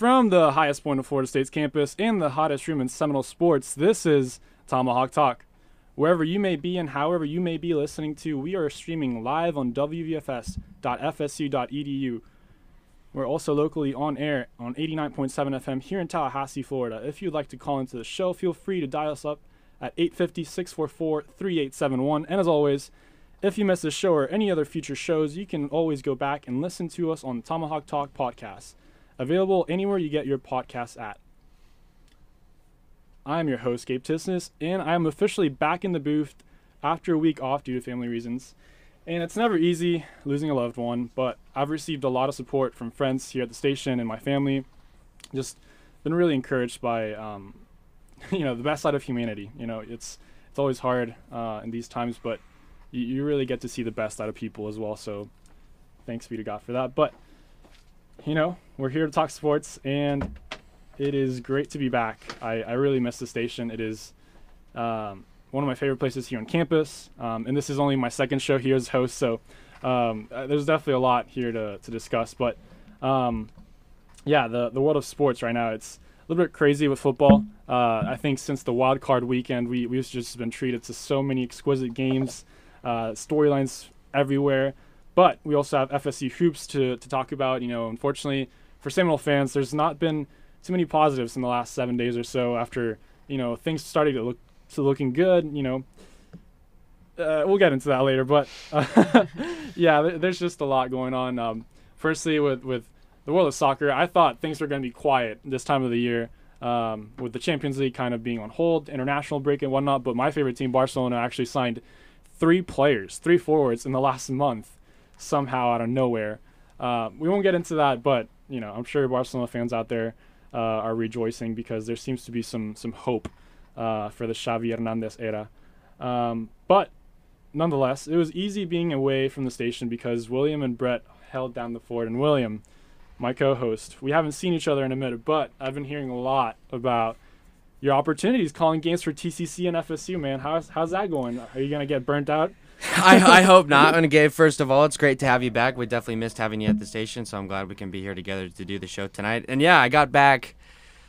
From the highest point of Florida State's campus and the hottest room in Seminole sports, this is Tomahawk Talk. Wherever you may be and however you may be listening to, we are streaming live on wvfs.fsu.edu. We're also locally on air on 89.7 FM here in Tallahassee, Florida. If you'd like to call into the show, feel free to dial us up at 850 644 3871. And as always, if you miss this show or any other future shows, you can always go back and listen to us on the Tomahawk Talk Podcast. Available anywhere you get your podcasts at. I'm your host, Gabe Tisness, and I'm officially back in the booth after a week off due to family reasons. And it's never easy losing a loved one, but I've received a lot of support from friends here at the station and my family. Just been really encouraged by, um, you know, the best side of humanity. You know, it's it's always hard uh, in these times, but you, you really get to see the best out of people as well. So thanks be to God for that. But you know, we're here to talk sports, and it is great to be back. I, I really miss the station. It is um, one of my favorite places here on campus, um, and this is only my second show here as host, so um, uh, there's definitely a lot here to, to discuss. But um, yeah, the the world of sports right now it's a little bit crazy with football. Uh, I think since the wild card weekend, we we've just been treated to so many exquisite games, uh, storylines everywhere. But we also have FSU hoops to to talk about. You know, unfortunately for Seminole fans, there's not been too many positives in the last seven days or so after you know things started to look to looking good. You know, uh, we'll get into that later, but uh, yeah, there's just a lot going on. Um, firstly, with with the world of soccer, I thought things were going to be quiet this time of the year. Um, with the Champions League kind of being on hold, international break and whatnot, but my favorite team, Barcelona, actually signed three players, three forwards in the last month, somehow out of nowhere. Uh, we won't get into that, but you know, I'm sure Barcelona fans out there uh, are rejoicing because there seems to be some some hope uh, for the Xavi Hernandez era. Um, but nonetheless, it was easy being away from the station because William and Brett held down the fort. And William, my co-host, we haven't seen each other in a minute, but I've been hearing a lot about your opportunities calling games for TCC and FSU. Man, how's how's that going? Are you gonna get burnt out? I, I hope not. And Gabe, first of all, it's great to have you back. We definitely missed having you at the station, so I'm glad we can be here together to do the show tonight. And yeah, I got back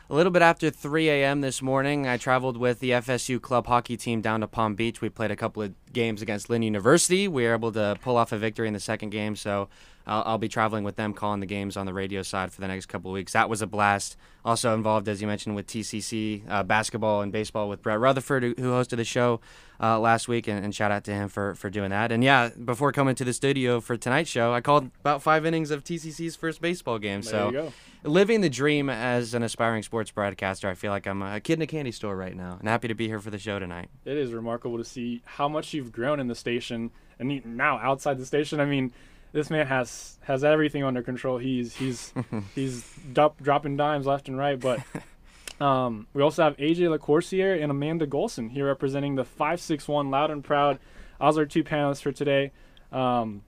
a little bit after 3 a.m. this morning. I traveled with the FSU club hockey team down to Palm Beach. We played a couple of games against Lynn University. We were able to pull off a victory in the second game, so I'll, I'll, be traveling with them, calling the games on the radio side for the next couple of weeks. That was a blast. Also involved, as you mentioned, with TCC uh, basketball and baseball with Brett Rutherford, who, hosted the show uh, last week, and, and, shout out to him for, for doing that. And yeah, before coming to the studio for tonight's show, I called about five innings of TCC's first baseball game. So living the dream as an aspiring sports broadcaster, I feel like I'm a kid in a candy store right now, and happy to be here for the show tonight. It is remarkable to see how much you've grown in the station, and now outside the station. I mean this man has has everything under control. He's he's he's dropping dimes left and right. But um, we also have AJ LaCourciere and Amanda Golson here representing the five six one loud and proud. Those are two panelists for today. Um,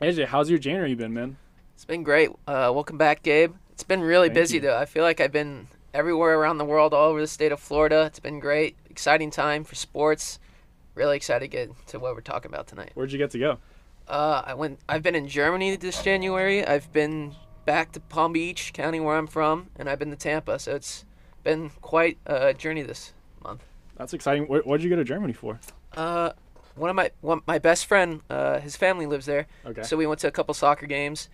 AJ, how's your January been, man? It's been great. Uh, welcome back, Gabe. It's been really Thank busy you. though. I feel like I've been everywhere around the world, all over the state of Florida. It's been great, exciting time for sports. Really excited to get to what we're talking about tonight. Where'd you get to go? Uh, I went. I've been in Germany this January. I've been back to Palm Beach County, where I'm from, and I've been to Tampa. So it's been quite a journey this month. That's exciting. What did you go to Germany for? Uh, one of my one, my best friend, uh, his family lives there. Okay. So we went to a couple soccer games,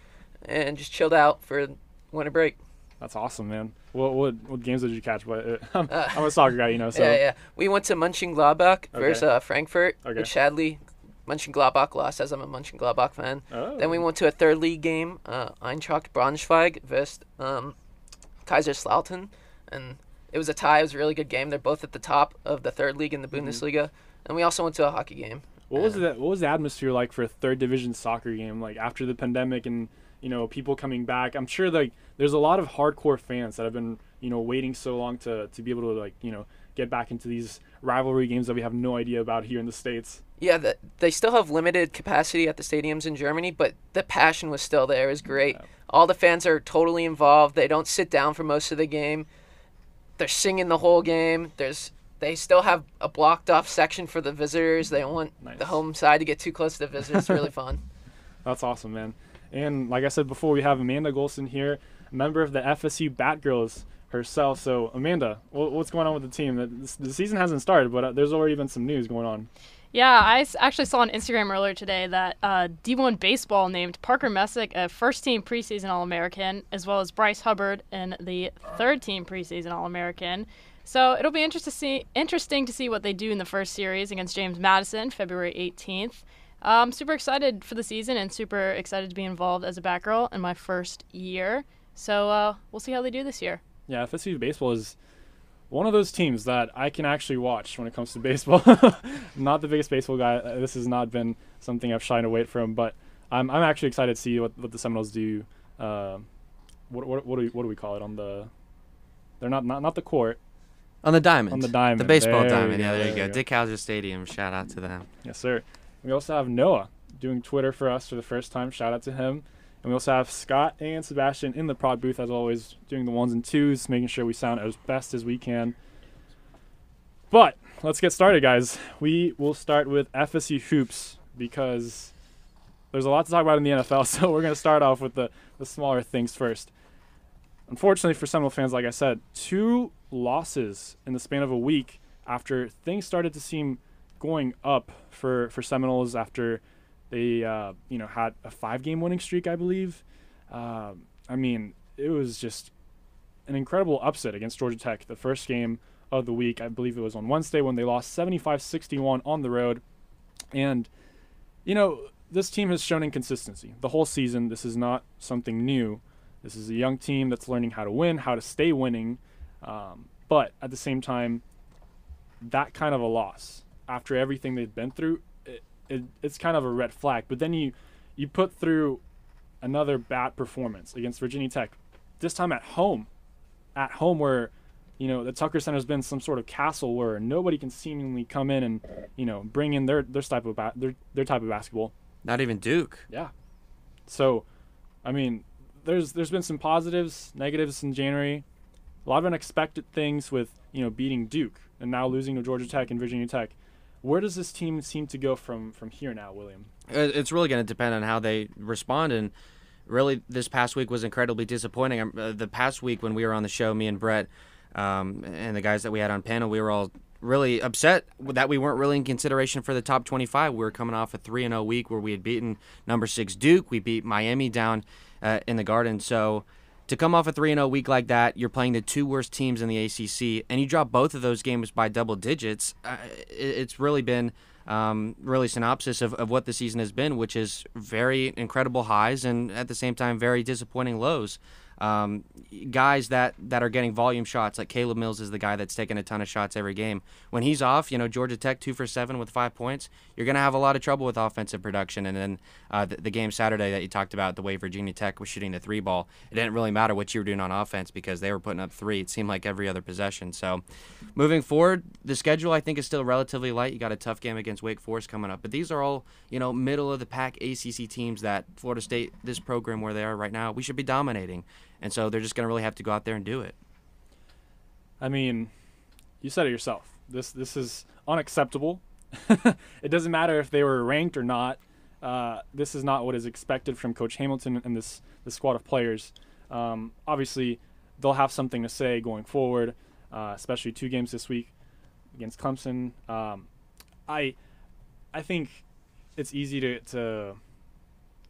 and just chilled out for winter break. That's awesome, man. What what, what games did you catch? But I'm, uh, I'm a soccer guy, you know. So yeah, yeah. We went to Mönchengladbach okay. versus uh, Frankfurt, okay. which sadly Mönchengladbach lost, as I'm a Mönchengladbach fan. Oh. Then we went to a third league game, uh, Eintracht Braunschweig versus um, Kaiserslautern, and it was a tie. It was a really good game. They're both at the top of the third league in the mm-hmm. Bundesliga. And we also went to a hockey game. What was that? What was the atmosphere like for a third division soccer game? Like after the pandemic and you know people coming back. I'm sure like there's a lot of hardcore fans that have been you know waiting so long to to be able to like you know get back into these rivalry games that we have no idea about here in the states. Yeah, the, they still have limited capacity at the stadiums in Germany, but the passion was still there. It was great. Yeah. All the fans are totally involved. They don't sit down for most of the game. They're singing the whole game. There's they still have a blocked off section for the visitors. They don't want nice. the home side to get too close to the visitors. It's really fun. That's awesome, man. And like I said before, we have Amanda Golson here. A member of the FSU Batgirls herself. So, Amanda, what's going on with the team? The season hasn't started, but uh, there's already been some news going on. Yeah, I actually saw on Instagram earlier today that uh, D1 Baseball named Parker Messick a first team preseason All American, as well as Bryce Hubbard in the third team preseason All American. So it'll be interesting to see interesting to see what they do in the first series against James Madison, February 18th. I'm super excited for the season and super excited to be involved as a bat girl in my first year. So uh, we'll see how they do this year. Yeah, FSU baseball is one of those teams that I can actually watch when it comes to baseball. not the biggest baseball guy. Uh, this has not been something I've shied away from, but I'm I'm actually excited to see what, what the Seminoles do. Uh, what, what what do we what do we call it on the? They're not not not the court. On the diamond. On the diamond. The baseball there diamond. Yeah, there, there you go. go. Dick Howser Stadium. Shout out to them. Yes, sir. We also have Noah doing Twitter for us for the first time. Shout out to him. And we also have Scott and Sebastian in the prod booth as always, doing the ones and twos, making sure we sound as best as we can. But let's get started, guys. We will start with FSU hoops because there's a lot to talk about in the NFL. So we're going to start off with the, the smaller things first. Unfortunately for Seminole fans, like I said, two losses in the span of a week after things started to seem going up for, for Seminoles after they uh, you know had a five game winning streak, I believe. Uh, I mean, it was just an incredible upset against Georgia Tech. The first game of the week, I believe it was on Wednesday when they lost 75-61 on the road. And you know, this team has shown inconsistency the whole season. This is not something new. This is a young team that's learning how to win, how to stay winning. Um, but at the same time, that kind of a loss after everything they've been through, it, it, it's kind of a red flag. But then you you put through another bad performance against Virginia Tech, this time at home, at home where you know the Tucker Center has been some sort of castle where nobody can seemingly come in and you know bring in their their type of ba- their their type of basketball. Not even Duke. Yeah. So, I mean, there's there's been some positives, negatives in January. A lot of unexpected things with you know beating Duke and now losing to Georgia Tech and Virginia Tech. Where does this team seem to go from from here now, William? It's really going to depend on how they respond. And really, this past week was incredibly disappointing. Uh, the past week when we were on the show, me and Brett um, and the guys that we had on panel, we were all really upset that we weren't really in consideration for the top 25. We were coming off a 3 0 week where we had beaten number six Duke. We beat Miami down uh, in the Garden. So to come off a 3 0 week like that, you're playing the two worst teams in the ACC, and you drop both of those games by double digits. Uh, it's really been um, really synopsis of, of what the season has been, which is very incredible highs and at the same time very disappointing lows um, guys that, that are getting volume shots, like Caleb Mills is the guy that's taking a ton of shots every game. When he's off, you know, Georgia Tech two for seven with five points, you're going to have a lot of trouble with offensive production. And then uh, the, the, game Saturday that you talked about, the way Virginia Tech was shooting the three ball, it didn't really matter what you were doing on offense because they were putting up three. It seemed like every other possession. So moving forward, the schedule I think is still relatively light. You got a tough game against Wake Forest coming up, but these are all you know middle of the pack ACC teams that Florida State, this program where they are right now, we should be dominating and so they're just going to really have to go out there and do it. I mean, you said it yourself. This this is unacceptable. it doesn't matter if they were ranked or not. Uh, this is not what is expected from Coach Hamilton and this this squad of players. Um, obviously, they'll have something to say going forward, uh, especially two games this week against Clemson. Um, I I think it's easy to, to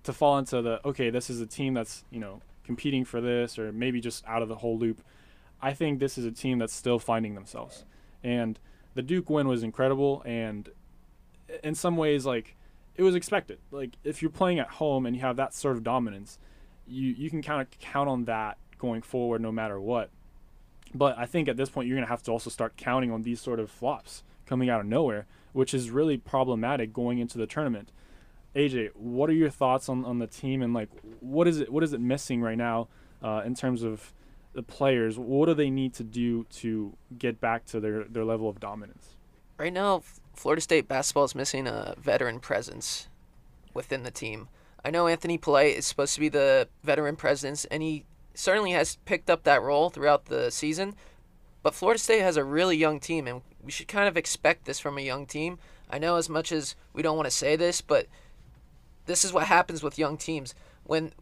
to fall into the okay. This is a team that's you know competing for this or maybe just out of the whole loop. I think this is a team that's still finding themselves. And the Duke win was incredible and in some ways like it was expected. Like if you're playing at home and you have that sort of dominance, you you can kind of count on that going forward no matter what. But I think at this point you're going to have to also start counting on these sort of flops coming out of nowhere, which is really problematic going into the tournament. AJ, what are your thoughts on, on the team and like what is it what is it missing right now uh, in terms of the players? What do they need to do to get back to their, their level of dominance? Right now, Florida State basketball is missing a veteran presence within the team. I know Anthony Polite is supposed to be the veteran presence, and he certainly has picked up that role throughout the season. But Florida State has a really young team, and we should kind of expect this from a young team. I know as much as we don't want to say this, but this is what happens with young teams when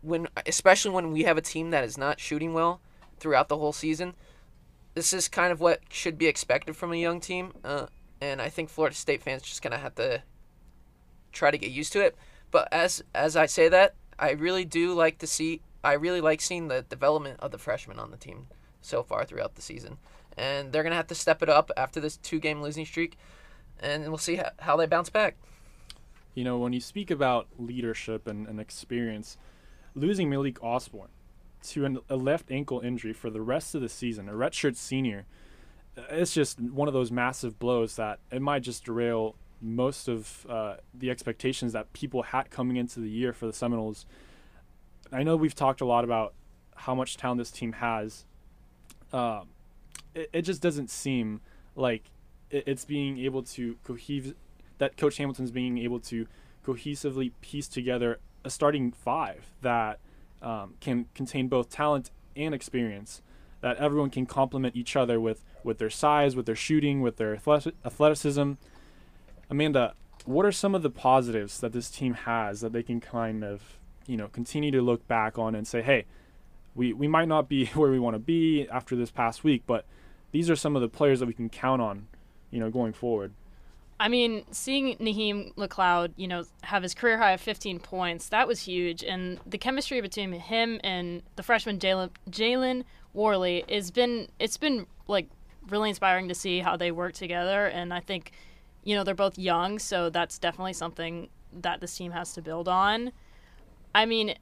when especially when we have a team that is not shooting well throughout the whole season, this is kind of what should be expected from a young team. Uh, and I think Florida State fans just gonna have to try to get used to it. But as as I say that, I really do like to see. I really like seeing the development of the freshmen on the team so far throughout the season, and they're gonna have to step it up after this two-game losing streak, and we'll see how, how they bounce back. You know, when you speak about leadership and, and experience, losing Malik Osborne to an, a left ankle injury for the rest of the season, a redshirt senior, uh, it's just one of those massive blows that it might just derail most of uh, the expectations that people had coming into the year for the Seminoles. I know we've talked a lot about how much talent this team has. Uh, it, it just doesn't seem like it, it's being able to cohesive that Coach Hamilton's being able to cohesively piece together a starting five that um, can contain both talent and experience. That everyone can complement each other with with their size, with their shooting, with their athleticism. Amanda, what are some of the positives that this team has that they can kind of you know continue to look back on and say, hey, we we might not be where we want to be after this past week, but these are some of the players that we can count on, you know, going forward. I mean, seeing Naheem McLeod, you know, have his career high of 15 points, that was huge. And the chemistry between him and the freshman Jalen Jalen Warley has been it's been like really inspiring to see how they work together. And I think, you know, they're both young, so that's definitely something that this team has to build on. I mean,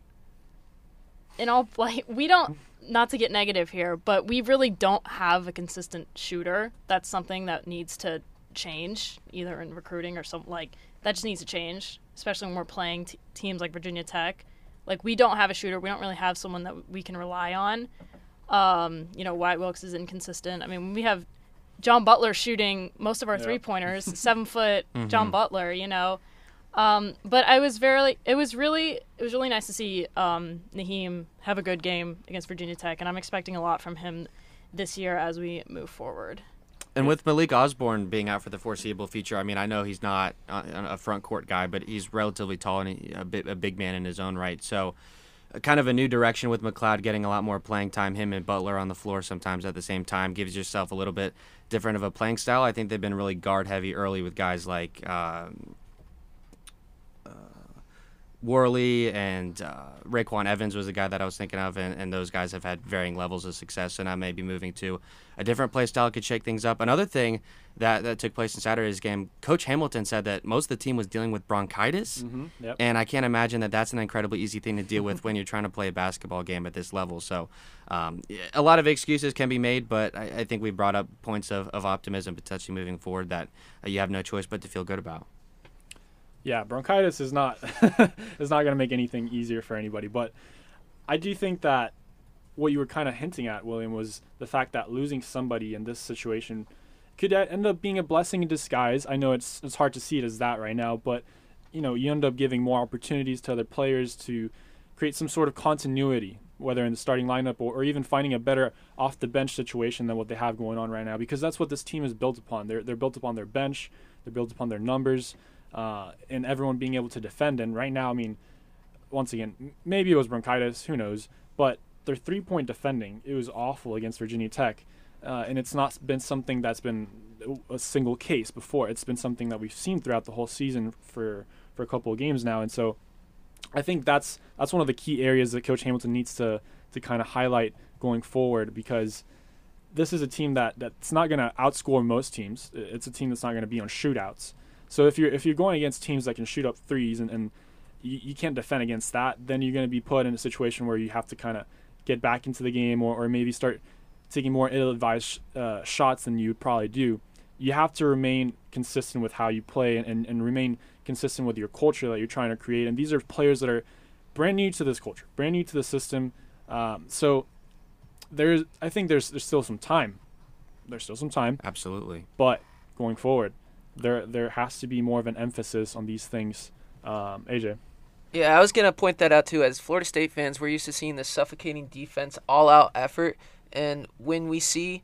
in all like we don't not to get negative here, but we really don't have a consistent shooter. That's something that needs to change, either in recruiting or something like that. Just needs to change, especially when we're playing t- teams like Virginia Tech. Like we don't have a shooter. We don't really have someone that we can rely on. Um, you know, Wyatt Wilkes is inconsistent. I mean, we have John Butler shooting most of our three pointers, seven foot mm-hmm. John Butler. You know, um, but I was very, it was really, it was really nice to see um, Naheem have a good game against Virginia Tech, and I'm expecting a lot from him this year as we move forward. And with Malik Osborne being out for the foreseeable future, I mean, I know he's not a front court guy, but he's relatively tall and a, bit, a big man in his own right. So, uh, kind of a new direction with McLeod getting a lot more playing time. Him and Butler on the floor sometimes at the same time gives yourself a little bit different of a playing style. I think they've been really guard heavy early with guys like. Uh, Warley and uh, RayQuan Evans was the guy that I was thinking of, and, and those guys have had varying levels of success, and I may be moving to a different play style could shake things up. Another thing that, that took place in Saturday's game, Coach Hamilton said that most of the team was dealing with bronchitis, mm-hmm, yep. and I can't imagine that that's an incredibly easy thing to deal with when you're trying to play a basketball game at this level. So, um, a lot of excuses can be made, but I, I think we brought up points of, of optimism potentially moving forward that uh, you have no choice but to feel good about yeah, bronchitis is not is not going to make anything easier for anybody. But I do think that what you were kind of hinting at, William, was the fact that losing somebody in this situation could end up being a blessing in disguise. I know it's it's hard to see it as that right now, but you know you end up giving more opportunities to other players to create some sort of continuity, whether in the starting lineup or, or even finding a better off the bench situation than what they have going on right now. Because that's what this team is built upon. They're they're built upon their bench. They're built upon their numbers uh, and everyone being able to defend. And right now, I mean, once again, maybe it was bronchitis, who knows? But their three point defending, it was awful against Virginia Tech. Uh, and it's not been something that's been a single case before. It's been something that we've seen throughout the whole season for, for a couple of games now. And so I think that's that's one of the key areas that Coach Hamilton needs to, to kind of highlight going forward because this is a team that, that's not going to outscore most teams. It's a team that's not going to be on shootouts. So if you're if you're going against teams that can shoot up threes and, and you, you can't defend against that, then you're going to be put in a situation where you have to kind of get back into the game or, or maybe start taking more ill-advised uh, shots than you would probably do. You have to remain consistent with how you play and, and, and remain consistent with your culture that you're trying to create. And these are players that are brand new to this culture, brand new to the system. Um, so there's, I think there's there's still some time. There's still some time. Absolutely. But going forward, there there has to be more of an emphasis on these things. Um, AJ. Yeah, I was gonna point that out too. As Florida State fans, we're used to seeing this suffocating defense, all-out effort, and when we see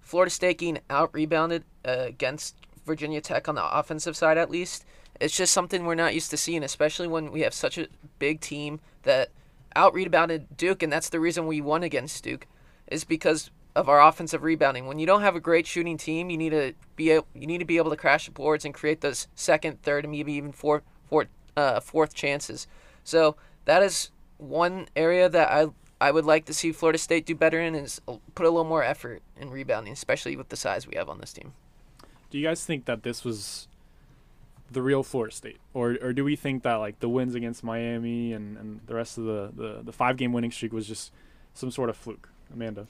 Florida State getting out-rebounded uh, against Virginia Tech on the offensive side, at least, it's just something we're not used to seeing, especially when we have such a big team that out rebounded Duke, and that's the reason we won against Duke, is because of our offensive rebounding. When you don't have a great shooting team, you need to be able, you need to be able to crash the boards and create those second, third, and maybe even fourth, fourth, uh, fourth chances. So that is one area that I I would like to see Florida State do better in is put a little more effort in rebounding, especially with the size we have on this team. Do you guys think that this was the real Florida State, or or do we think that like the wins against Miami and, and the rest of the, the, the five game winning streak was just some sort of fluke? Amanda.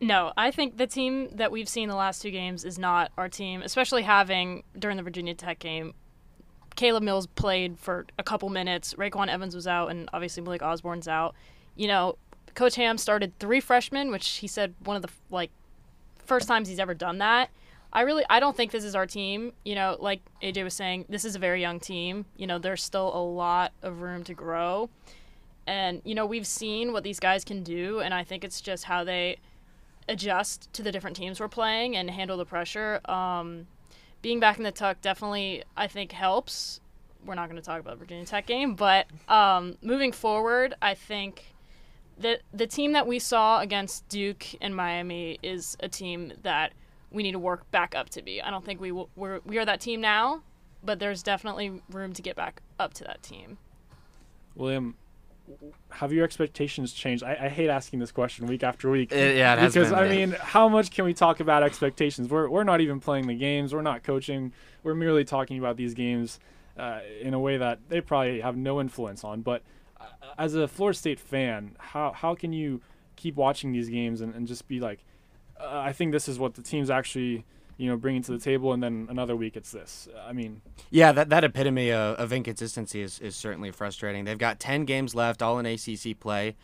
No, I think the team that we've seen the last two games is not our team, especially having during the Virginia Tech game. Caleb Mills played for a couple minutes. RayQuan Evans was out, and obviously Malik Osborne's out. You know, Coach Ham started three freshmen, which he said one of the like first times he's ever done that. I really I don't think this is our team. You know, like AJ was saying, this is a very young team. You know, there's still a lot of room to grow. And you know, we've seen what these guys can do and I think it's just how they adjust to the different teams we're playing and handle the pressure. Um, being back in the tuck definitely I think helps. We're not going to talk about Virginia Tech game, but um, moving forward, I think the the team that we saw against Duke and Miami is a team that we need to work back up to be. I don't think we we're we are that team now, but there's definitely room to get back up to that team. William, have your expectations changed? I, I hate asking this question week after week. It, yeah, it because been, I mean, how much can we talk about expectations? We're we're not even playing the games. We're not coaching. We're merely talking about these games uh, in a way that they probably have no influence on. But uh, as a Florida State fan, how how can you keep watching these games and, and just be like, uh, I think this is what the team's actually you know bringing to the table, and then another week it's this. I mean, yeah, that that epitome of, of inconsistency is is certainly frustrating. They've got ten games left, all in ACC play.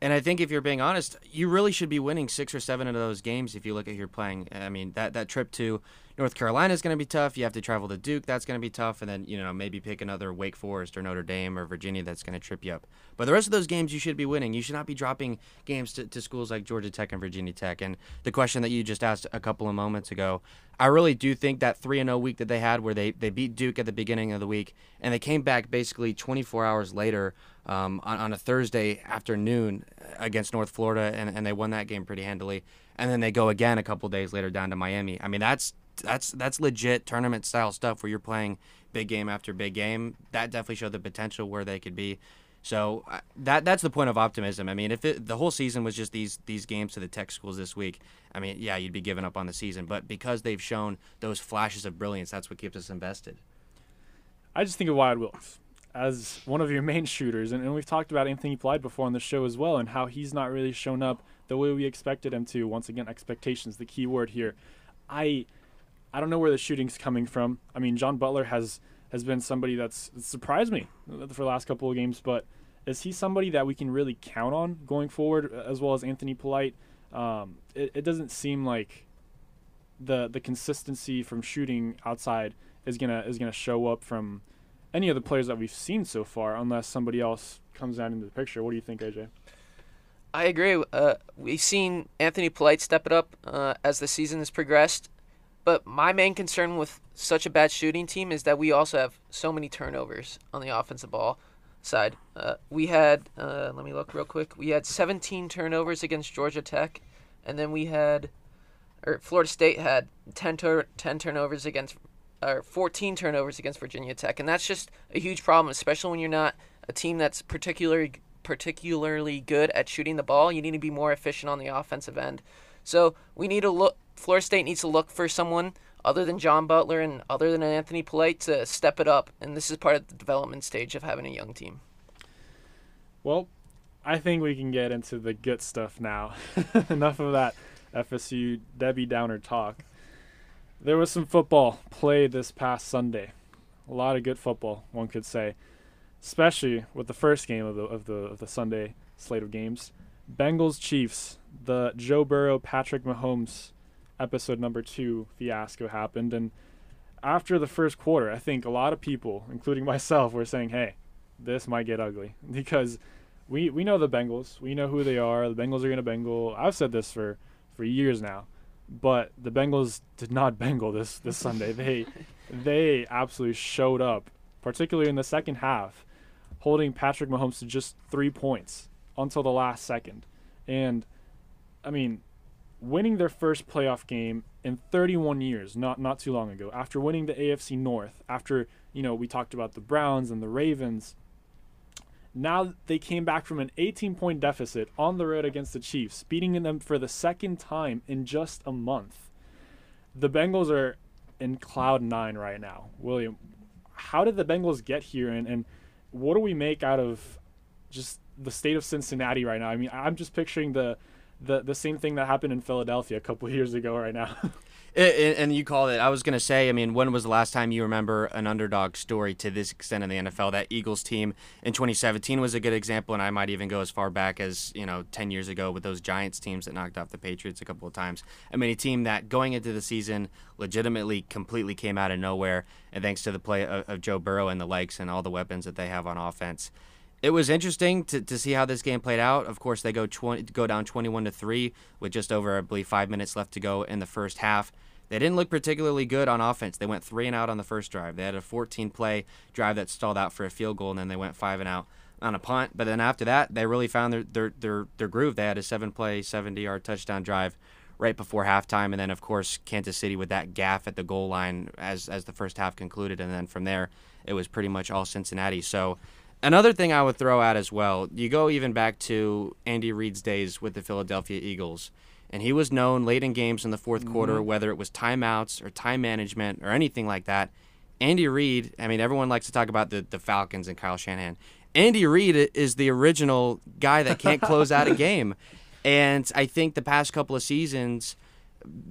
And I think if you're being honest, you really should be winning six or seven of those games if you look at your playing. I mean, that, that trip to North Carolina is going to be tough. You have to travel to Duke. That's going to be tough. And then, you know, maybe pick another Wake Forest or Notre Dame or Virginia that's going to trip you up. But the rest of those games you should be winning. You should not be dropping games to, to schools like Georgia Tech and Virginia Tech. And the question that you just asked a couple of moments ago, I really do think that 3 0 week that they had where they, they beat Duke at the beginning of the week and they came back basically 24 hours later um, on, on a Thursday afternoon against North Florida, and, and they won that game pretty handily. And then they go again a couple days later down to Miami. I mean, that's that's that's legit tournament style stuff where you're playing big game after big game. That definitely showed the potential where they could be. So that that's the point of optimism. I mean, if it, the whole season was just these these games to the tech schools this week, I mean, yeah, you'd be giving up on the season. But because they've shown those flashes of brilliance, that's what keeps us invested. I just think of Wyatt Wilkes as one of your main shooters. And, and we've talked about Anthony Polite before on the show as well, and how he's not really shown up the way we expected him to. Once again, expectations, the key word here. I I don't know where the shooting's coming from. I mean, John Butler has has been somebody that's surprised me for the last couple of games, but is he somebody that we can really count on going forward, as well as Anthony Polite? Um, it, it doesn't seem like the the consistency from shooting outside is gonna is gonna show up from any of the players that we've seen so far, unless somebody else comes down into the picture. What do you think, AJ? I agree. Uh, we've seen Anthony Polite step it up uh, as the season has progressed. But my main concern with such a bad shooting team is that we also have so many turnovers on the offensive ball side. Uh, we had, uh, let me look real quick. We had 17 turnovers against Georgia Tech, and then we had, or Florida State had 10, 10 turnovers against or 14 turnovers against Virginia Tech, and that's just a huge problem, especially when you're not a team that's particularly particularly good at shooting the ball. You need to be more efficient on the offensive end. So we need to look. Florida State needs to look for someone other than John Butler and other than Anthony Polite to step it up, and this is part of the development stage of having a young team. Well, I think we can get into the good stuff now. Enough of that FSU Debbie Downer talk. There was some football played this past Sunday. A lot of good football, one could say, especially with the first game of the of the of the Sunday slate of games. Bengals Chiefs, the Joe Burrow Patrick Mahomes episode number 2 fiasco happened and after the first quarter, I think a lot of people, including myself, were saying, "Hey, this might get ugly." Because we we know the Bengals. We know who they are. The Bengals are going to Bengal. I've said this for for years now but the Bengals did not Bengal this this Sunday. They they absolutely showed up, particularly in the second half, holding Patrick Mahomes to just three points. until the last second. And I mean, winning their first playoff game in 31 years, not not too long ago, after winning the AFC North, after, you know, we talked about the Browns and the Ravens, now they came back from an 18 point deficit on the road against the Chiefs, beating them for the second time in just a month. The Bengals are in cloud nine right now. William, how did the Bengals get here and, and what do we make out of just the state of Cincinnati right now? I mean, I'm just picturing the the, the same thing that happened in Philadelphia a couple years ago right now. And you called it. I was going to say, I mean, when was the last time you remember an underdog story to this extent in the NFL? That Eagles team in 2017 was a good example, and I might even go as far back as, you know, 10 years ago with those Giants teams that knocked off the Patriots a couple of times. I mean, a team that going into the season legitimately completely came out of nowhere, and thanks to the play of Joe Burrow and the likes and all the weapons that they have on offense it was interesting to, to see how this game played out. Of course, they go 20, go down 21 to 3 with just over I believe 5 minutes left to go in the first half. They didn't look particularly good on offense. They went 3 and out on the first drive. They had a 14 play drive that stalled out for a field goal and then they went 5 and out on a punt. But then after that, they really found their their their, their groove. They had a 7 play 70-yard touchdown drive right before halftime and then of course Kansas City with that gaff at the goal line as as the first half concluded and then from there it was pretty much all Cincinnati. So another thing I would throw out as well, you go even back to Andy Reid's days with the Philadelphia Eagles and he was known late in games in the 4th mm-hmm. quarter, whether it was timeouts or time management or anything like that. Andy Reid, I mean, everyone likes to talk about the, the Falcons and Kyle Shanahan. Andy Reid is the original guy that can't close out a game. And I think the past couple of seasons,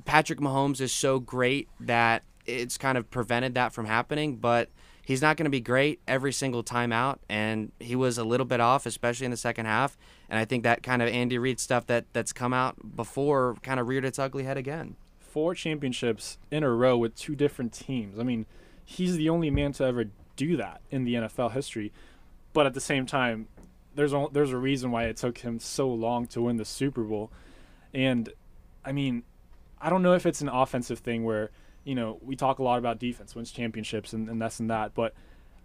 Patrick Mahomes is so great that it's kind of prevented that from happening. But he's not going to be great every single time out. And he was a little bit off, especially in the second half. And I think that kind of Andy Reid stuff that that's come out before kind of reared its ugly head again. Four championships in a row with two different teams. I mean, he's the only man to ever do that in the NFL history. But at the same time, there's a, there's a reason why it took him so long to win the Super Bowl. And I mean, I don't know if it's an offensive thing where, you know, we talk a lot about defense wins championships and, and this and that, but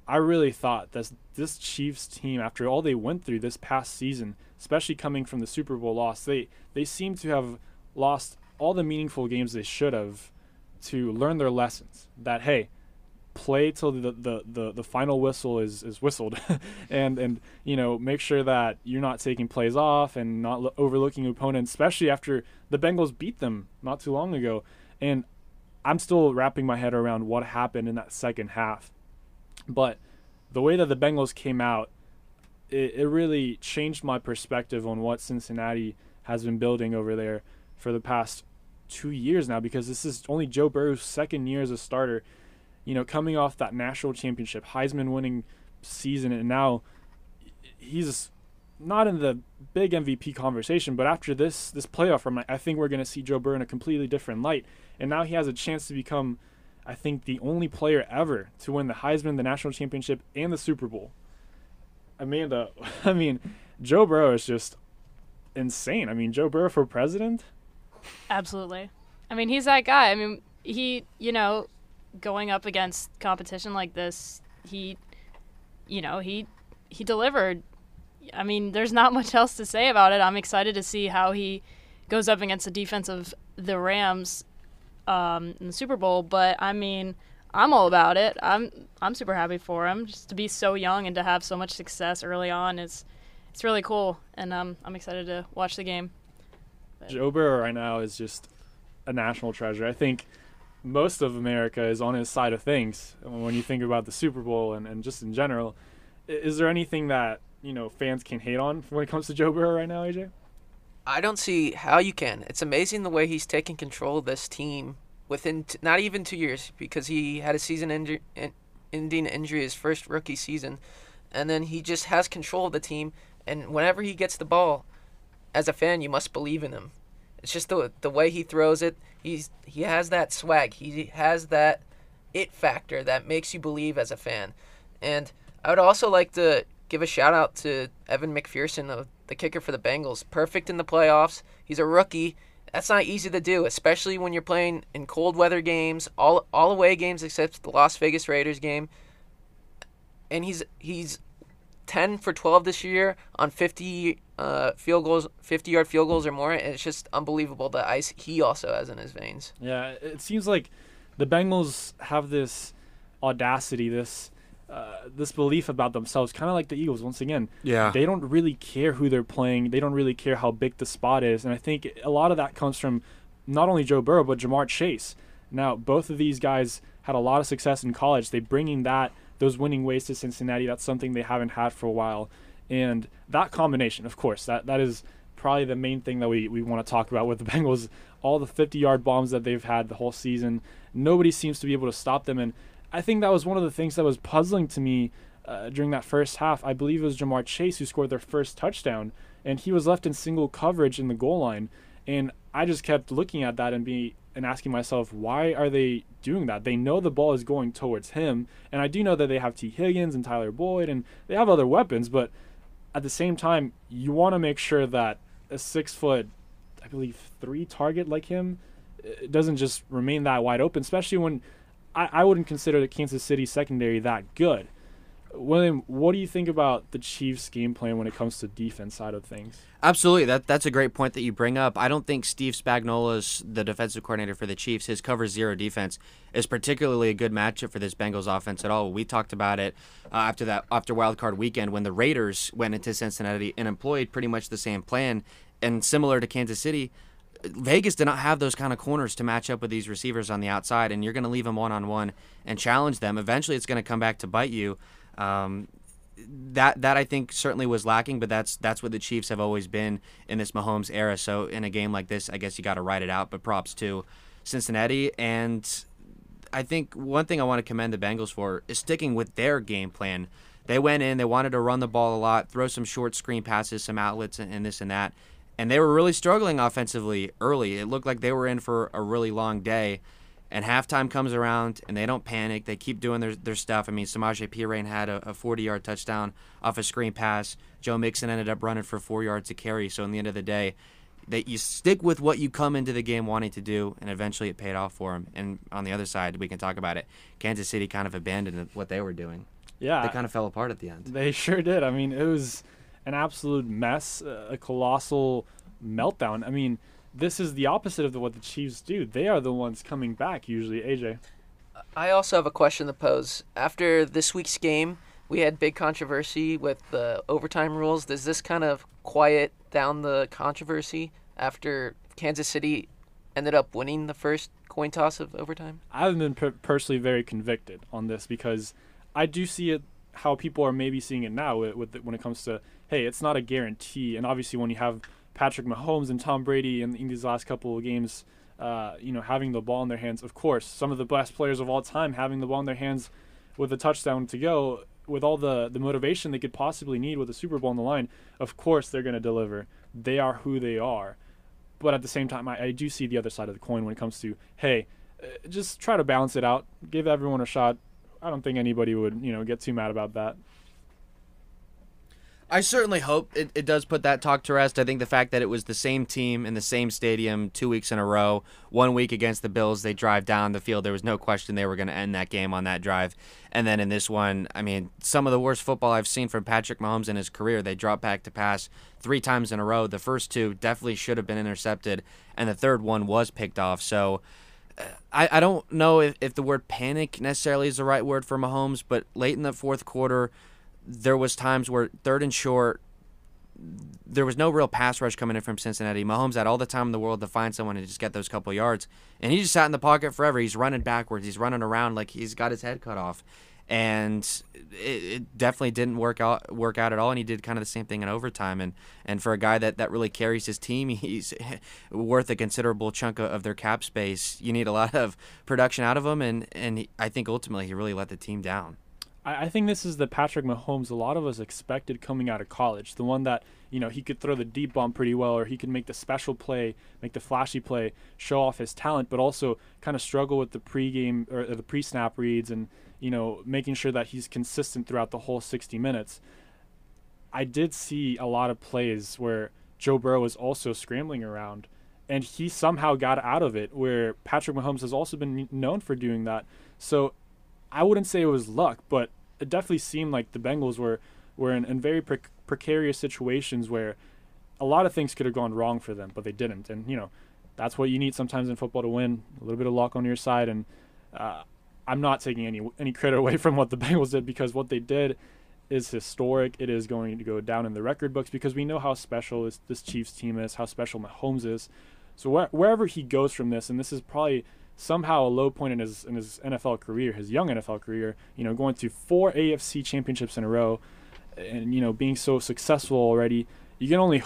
I really thought that this Chiefs team, after all they went through this past season, especially coming from the Super Bowl loss, they they seem to have lost all the meaningful games they should have to learn their lessons. That hey, play till the the, the, the final whistle is, is whistled, and and you know make sure that you're not taking plays off and not lo- overlooking opponents, especially after the Bengals beat them not too long ago. And I'm still wrapping my head around what happened in that second half, but the way that the Bengals came out it, it really changed my perspective on what Cincinnati has been building over there for the past two years now because this is only Joe Burrow's second year as a starter. You know, coming off that national championship, Heisman winning season, and now he's not in the big MVP conversation, but after this this playoff run, I think we're going to see Joe Burrow in a completely different light. And now he has a chance to become, I think, the only player ever to win the Heisman, the national championship, and the Super Bowl. Amanda, I mean, Joe Burrow is just insane. I mean, Joe Burrow for president? Absolutely. I mean, he's that guy. I mean, he, you know, going up against competition like this, he, you know, he he delivered. I mean, there's not much else to say about it. I'm excited to see how he goes up against the defense of the Rams um, in the Super Bowl. But I mean, I'm all about it. I'm I'm super happy for him. Just to be so young and to have so much success early on is it's really cool, and um, I'm excited to watch the game. But. Joe Burrow right now is just a national treasure. I think most of America is on his side of things when you think about the Super Bowl and, and just in general. Is there anything that you know fans can hate on when it comes to Joe Burrow right now, AJ? I don't see how you can. It's amazing the way he's taking control of this team within t- not even two years because he had a season ending injury his first rookie season, and then he just has control of the team. And whenever he gets the ball, as a fan, you must believe in him. It's just the the way he throws it. He's he has that swag. He has that it factor that makes you believe as a fan. And I would also like to give a shout out to Evan McPherson, the kicker for the Bengals. Perfect in the playoffs. He's a rookie that's not easy to do, especially when you're playing in cold weather games, all all away games except the Las Vegas Raiders game. And he's he's 10 for 12 this year on 50 uh, field goals, 50 yard field goals or more. And it's just unbelievable the ice he also has in his veins. Yeah, it seems like the Bengals have this audacity, this uh, this belief about themselves, kind of like the Eagles. Once again, Yeah. they don't really care who they're playing. They don't really care how big the spot is, and I think a lot of that comes from not only Joe Burrow but Ja'Marr Chase. Now, both of these guys had a lot of success in college. They bringing that those winning ways to Cincinnati. That's something they haven't had for a while, and that combination, of course, that that is probably the main thing that we, we want to talk about with the Bengals. All the 50 yard bombs that they've had the whole season, nobody seems to be able to stop them. And I think that was one of the things that was puzzling to me uh, during that first half. I believe it was Ja'Marr Chase who scored their first touchdown, and he was left in single coverage in the goal line. And I just kept looking at that and be and asking myself, why are they doing that? They know the ball is going towards him, and I do know that they have Tee Higgins and Tyler Boyd, and they have other weapons, but at the same time, you want to make sure that a six foot, I believe, three target like him doesn't just remain that wide open, especially when I, I wouldn't consider the Kansas City secondary that good. William, what do you think about the Chiefs' game plan when it comes to defense side of things? Absolutely, that that's a great point that you bring up. I don't think Steve Spagnuolo's the defensive coordinator for the Chiefs. His cover zero defense is particularly a good matchup for this Bengals offense at all. We talked about it uh, after that after Wild Card Weekend when the Raiders went into Cincinnati and employed pretty much the same plan. And similar to Kansas City, Vegas did not have those kind of corners to match up with these receivers on the outside, and you're going to leave them one on one and challenge them. Eventually, it's going to come back to bite you. Um, that that I think certainly was lacking, but that's that's what the Chiefs have always been in this Mahomes era. So in a game like this, I guess you got to ride it out. But props to Cincinnati, and I think one thing I want to commend the Bengals for is sticking with their game plan. They went in, they wanted to run the ball a lot, throw some short screen passes, some outlets, and, and this and that, and they were really struggling offensively early. It looked like they were in for a really long day. And halftime comes around, and they don't panic. They keep doing their, their stuff. I mean, Samaje Perine had a 40 yard touchdown off a screen pass. Joe Mixon ended up running for four yards to carry. So, in the end of the day, that you stick with what you come into the game wanting to do, and eventually it paid off for them. And on the other side, we can talk about it. Kansas City kind of abandoned what they were doing. Yeah, They kind of fell apart at the end. They sure did. I mean, it was an absolute mess, a colossal meltdown. I mean, this is the opposite of the, what the Chiefs do. They are the ones coming back usually. AJ. I also have a question to pose. After this week's game, we had big controversy with the overtime rules. Does this kind of quiet down the controversy after Kansas City ended up winning the first coin toss of overtime? I haven't been per- personally very convicted on this because I do see it how people are maybe seeing it now with, with the, when it comes to hey, it's not a guarantee, and obviously when you have Patrick Mahomes and Tom Brady in, in these last couple of games, uh, you know, having the ball in their hands. Of course, some of the best players of all time having the ball in their hands with a touchdown to go, with all the, the motivation they could possibly need with a Super Bowl on the line. Of course, they're going to deliver. They are who they are. But at the same time, I, I do see the other side of the coin when it comes to, hey, uh, just try to balance it out, give everyone a shot. I don't think anybody would, you know, get too mad about that. I certainly hope it, it does put that talk to rest. I think the fact that it was the same team in the same stadium two weeks in a row, one week against the Bills, they drive down the field. There was no question they were going to end that game on that drive. And then in this one, I mean, some of the worst football I've seen from Patrick Mahomes in his career. They drop back to pass three times in a row. The first two definitely should have been intercepted, and the third one was picked off. So. Uh, I, I don't know if, if the word panic necessarily is the right word for Mahomes, but late in the fourth quarter, there was times where third and short, there was no real pass rush coming in from Cincinnati. Mahomes had all the time in the world to find someone and just get those couple yards, and he just sat in the pocket forever. He's running backwards. He's running around like he's got his head cut off, and it, it definitely didn't work out work out at all. And he did kind of the same thing in overtime. And and for a guy that, that really carries his team, he's worth a considerable chunk of their cap space. You need a lot of production out of him, and and he, I think ultimately he really let the team down. I, I think this is the Patrick Mahomes a lot of us expected coming out of college. The one that, you know, he could throw the deep bomb pretty well, or he could make the special play, make the flashy play, show off his talent, but also kind of struggle with the pregame or the pre snap reads and, you know, making sure that he's consistent throughout the whole 60 minutes. I did see a lot of plays where Joe Burrow was also scrambling around, and he somehow got out of it, where Patrick Mahomes has also been known for doing that. So I wouldn't say it was luck, but it definitely seemed like the Bengals were, were in, in very pre- precarious situations where a lot of things could have gone wrong for them, but they didn't. And you know, that's what you need sometimes in football to win. A little bit of luck on your side, and uh, I'm not taking any any credit away from what the Bengals did because what they did is historic. It is going to go down in the record books because we know how special this, this Chiefs team is, how special Mahomes is. So wh- wherever he goes from this, and this is probably somehow a low point in his in his NFL career, his young NFL career. You know, going to four AFC championships in a row, and you know being so successful already. You can only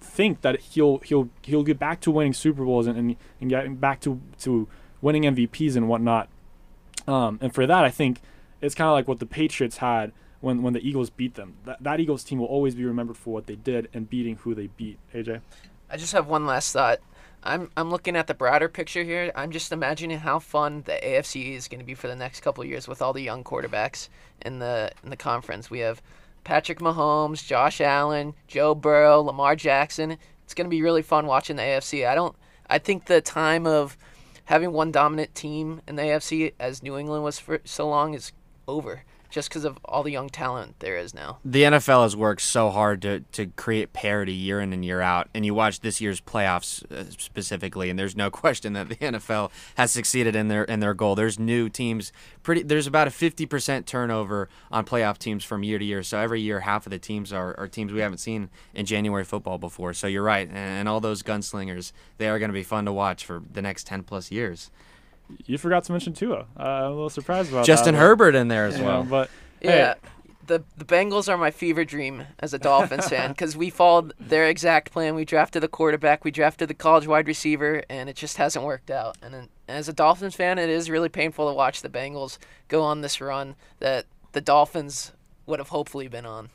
think that he'll he'll he'll get back to winning Super Bowls and and, and getting back to to winning MVPs and whatnot. Um, and for that, I think it's kind of like what the Patriots had when when the Eagles beat them. That that Eagles team will always be remembered for what they did and beating who they beat. AJ. I just have one last thought. I'm I'm looking at the broader picture here. I'm just imagining how fun the AFC is going to be for the next couple years with all the young quarterbacks in the in the conference. We have Patrick Mahomes, Josh Allen, Joe Burrow, Lamar Jackson. It's going to be really fun watching the AFC. I don't I think the time of having one dominant team in the AFC as New England was for so long is over just because of all the young talent there is now. The NFL has worked so hard to, to create parity year in and year out. And you watch this year's playoffs uh, specifically, and there's no question that the NFL has succeeded in their in their goal. There's new teams. Pretty there's about a 50% turnover on playoff teams from year to year. So every year, half of the teams are, are teams we haven't seen in January football before. So you're right, and, and all those gunslingers, they are going to be fun to watch for the next 10 plus years. You forgot to mention Tua. Uh, I'm a little surprised about Justin that. Herbert in there as Yeah, well. but hey, Yeah. The, the Bengals are my fever dream as a Dolphins fan because we followed their exact plan. We drafted the quarterback, we drafted the college wide receiver, and it just hasn't worked out. And then, as a Dolphins fan, it is really painful to watch the Bengals go on this run that the Dolphins would have hopefully been on.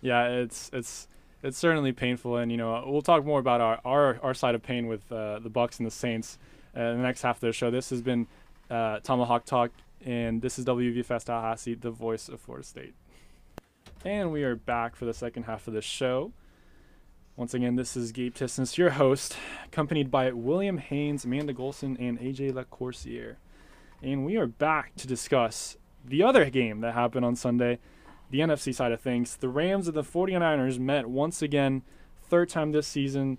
yeah, it's it's it's certainly painful, and you know we'll talk more about our our, our side of pain with uh, the Bucs and the Saints uh, the next half of the show. This has been uh, Tomahawk Talk, and this is WVFS Tallahassee, the voice of Florida State. And we are back for the second half of the show. Once again, this is Gabe Tissons, your host, accompanied by William Haynes, Amanda Golson, and AJ LaCourciere. And we are back to discuss the other game that happened on Sunday, the NFC side of things. The Rams and the 49ers met once again, third time this season,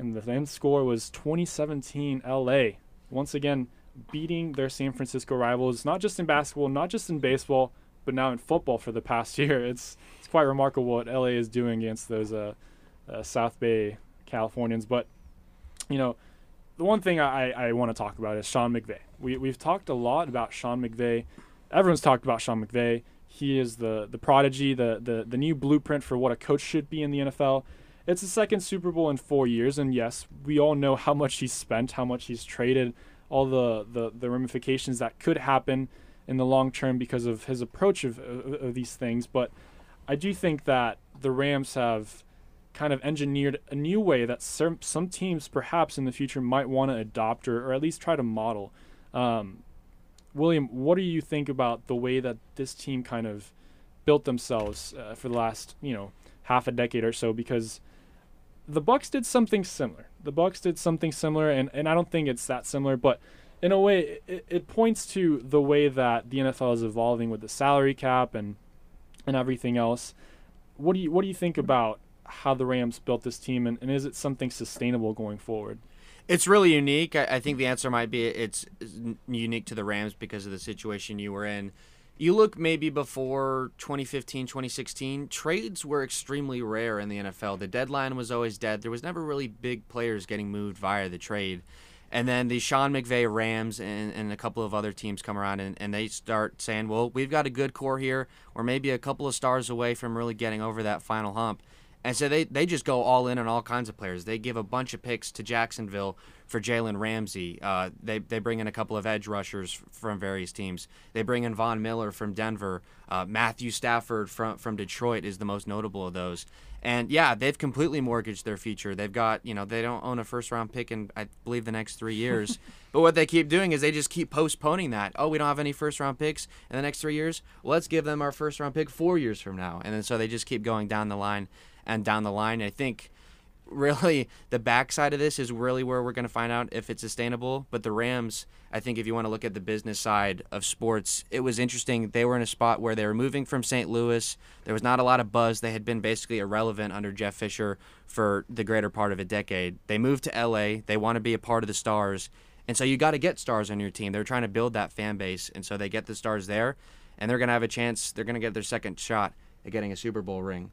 and the end score was 2017 LA. Once again, beating their San Francisco rivals, not just in basketball, not just in baseball, but now in football for the past year. It's it's quite remarkable what LA is doing against those uh, uh, South Bay Californians. But you know, the one thing I, I want to talk about is Sean McVay. We we've talked a lot about Sean McVay. Everyone's talked about Sean McVay. He is the the prodigy, the the the new blueprint for what a coach should be in the NFL. It's the second Super Bowl in four years, and yes, we all know how much he's spent, how much he's traded, all the the, the ramifications that could happen in the long term because of his approach of, of, of these things. But I do think that the Rams have kind of engineered a new way that some, some teams perhaps in the future might want to adopt or, or at least try to model. Um, William, what do you think about the way that this team kind of built themselves uh, for the last, you know, half a decade or so? Because the Bucs did something similar. The Bucs did something similar, and, and I don't think it's that similar, but in a way, it, it points to the way that the NFL is evolving with the salary cap and and everything else. What do you what do you think about how the Rams built this team, and, and is it something sustainable going forward? It's really unique. I, I think the answer might be it's unique to the Rams because of the situation you were in. You look maybe before 2015, 2016, trades were extremely rare in the NFL. The deadline was always dead. There was never really big players getting moved via the trade. And then the Sean McVay Rams and, and a couple of other teams come around and, and they start saying, well, we've got a good core here. We're maybe a couple of stars away from really getting over that final hump. And so they, they just go all in on all kinds of players. They give a bunch of picks to Jacksonville for Jalen Ramsey. Uh, they, they bring in a couple of edge rushers from various teams. They bring in Von Miller from Denver. Uh, Matthew Stafford from, from Detroit is the most notable of those. And yeah, they've completely mortgaged their future. They've got, you know, they don't own a first round pick in, I believe, the next three years. but what they keep doing is they just keep postponing that. Oh, we don't have any first round picks in the next three years. Well, let's give them our first round pick four years from now. And then so they just keep going down the line and down the line. I think really the backside of this is really where we're going to find out if it's sustainable. But the Rams, I think, if you want to look at the business side of sports, it was interesting. They were in a spot where they were moving from St. Louis. There was not a lot of buzz. They had been basically irrelevant under Jeff Fisher for the greater part of a decade. They moved to LA. They want to be a part of the stars. And so you got to get stars on your team. They're trying to build that fan base. And so they get the stars there, and they're going to have a chance. They're going to get their second shot at getting a Super Bowl ring.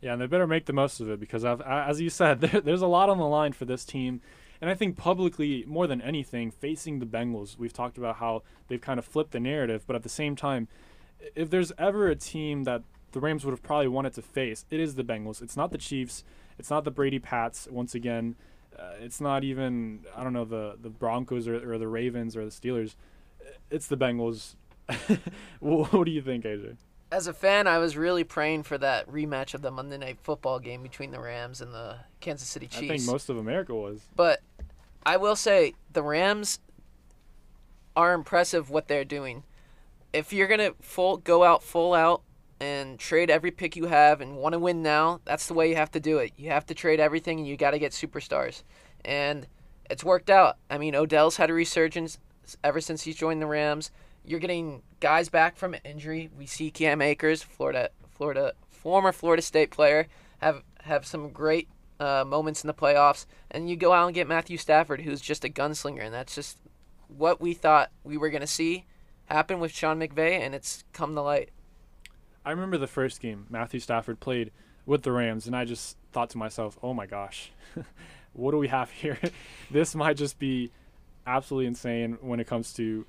Yeah, and they better make the most of it because, I've, as you said, there, there's a lot on the line for this team. And I think publicly, more than anything, facing the Bengals, we've talked about how they've kind of flipped the narrative. But at the same time, if there's ever a team that the Rams would have probably wanted to face, it is the Bengals. It's not the Chiefs. It's not the Brady Pats. Once again, uh, it's not even I don't know the the Broncos or, or the Ravens or the Steelers. It's the Bengals. what do you think, AJ? As a fan, I was really praying for that rematch of the Monday Night Football game between the Rams and the Kansas City Chiefs. I think most of America was. But I will say the Rams are impressive what they're doing. If you're gonna full go out full out and trade every pick you have and want to win now, that's the way you have to do it. You have to trade everything and you got to get superstars. And it's worked out. I mean, Odell's had a resurgence ever since he's joined the Rams. You're getting guys back from injury. We see Cam Akers, Florida, Florida, former Florida State player, have have some great uh, moments in the playoffs, and you go out and get Matthew Stafford, who's just a gunslinger, and that's just what we thought we were gonna see happen with Sean McVay, and it's come to light. I remember the first game Matthew Stafford played with the Rams, and I just thought to myself, "Oh my gosh, what do we have here? this might just be absolutely insane when it comes to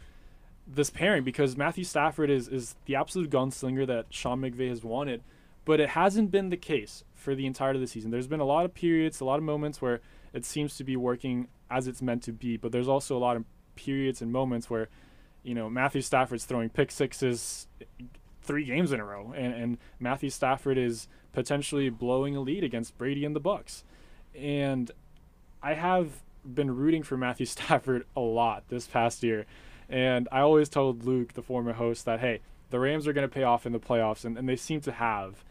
this pairing because Matthew Stafford is is the absolute gunslinger that Sean McVay has wanted, but it hasn't been the case for the entirety of the season. There's been a lot of periods, a lot of moments where it seems to be working as it's meant to be, but there's also a lot of periods and moments where, you know, Matthew Stafford's throwing pick sixes three games in a row, and, and Matthew Stafford is potentially blowing a lead against Brady and the Bucs, And I have been rooting for Matthew Stafford a lot this past year. And I always told Luke, the former host, that hey, the Rams are going to pay off in the playoffs, and, and they seem to have.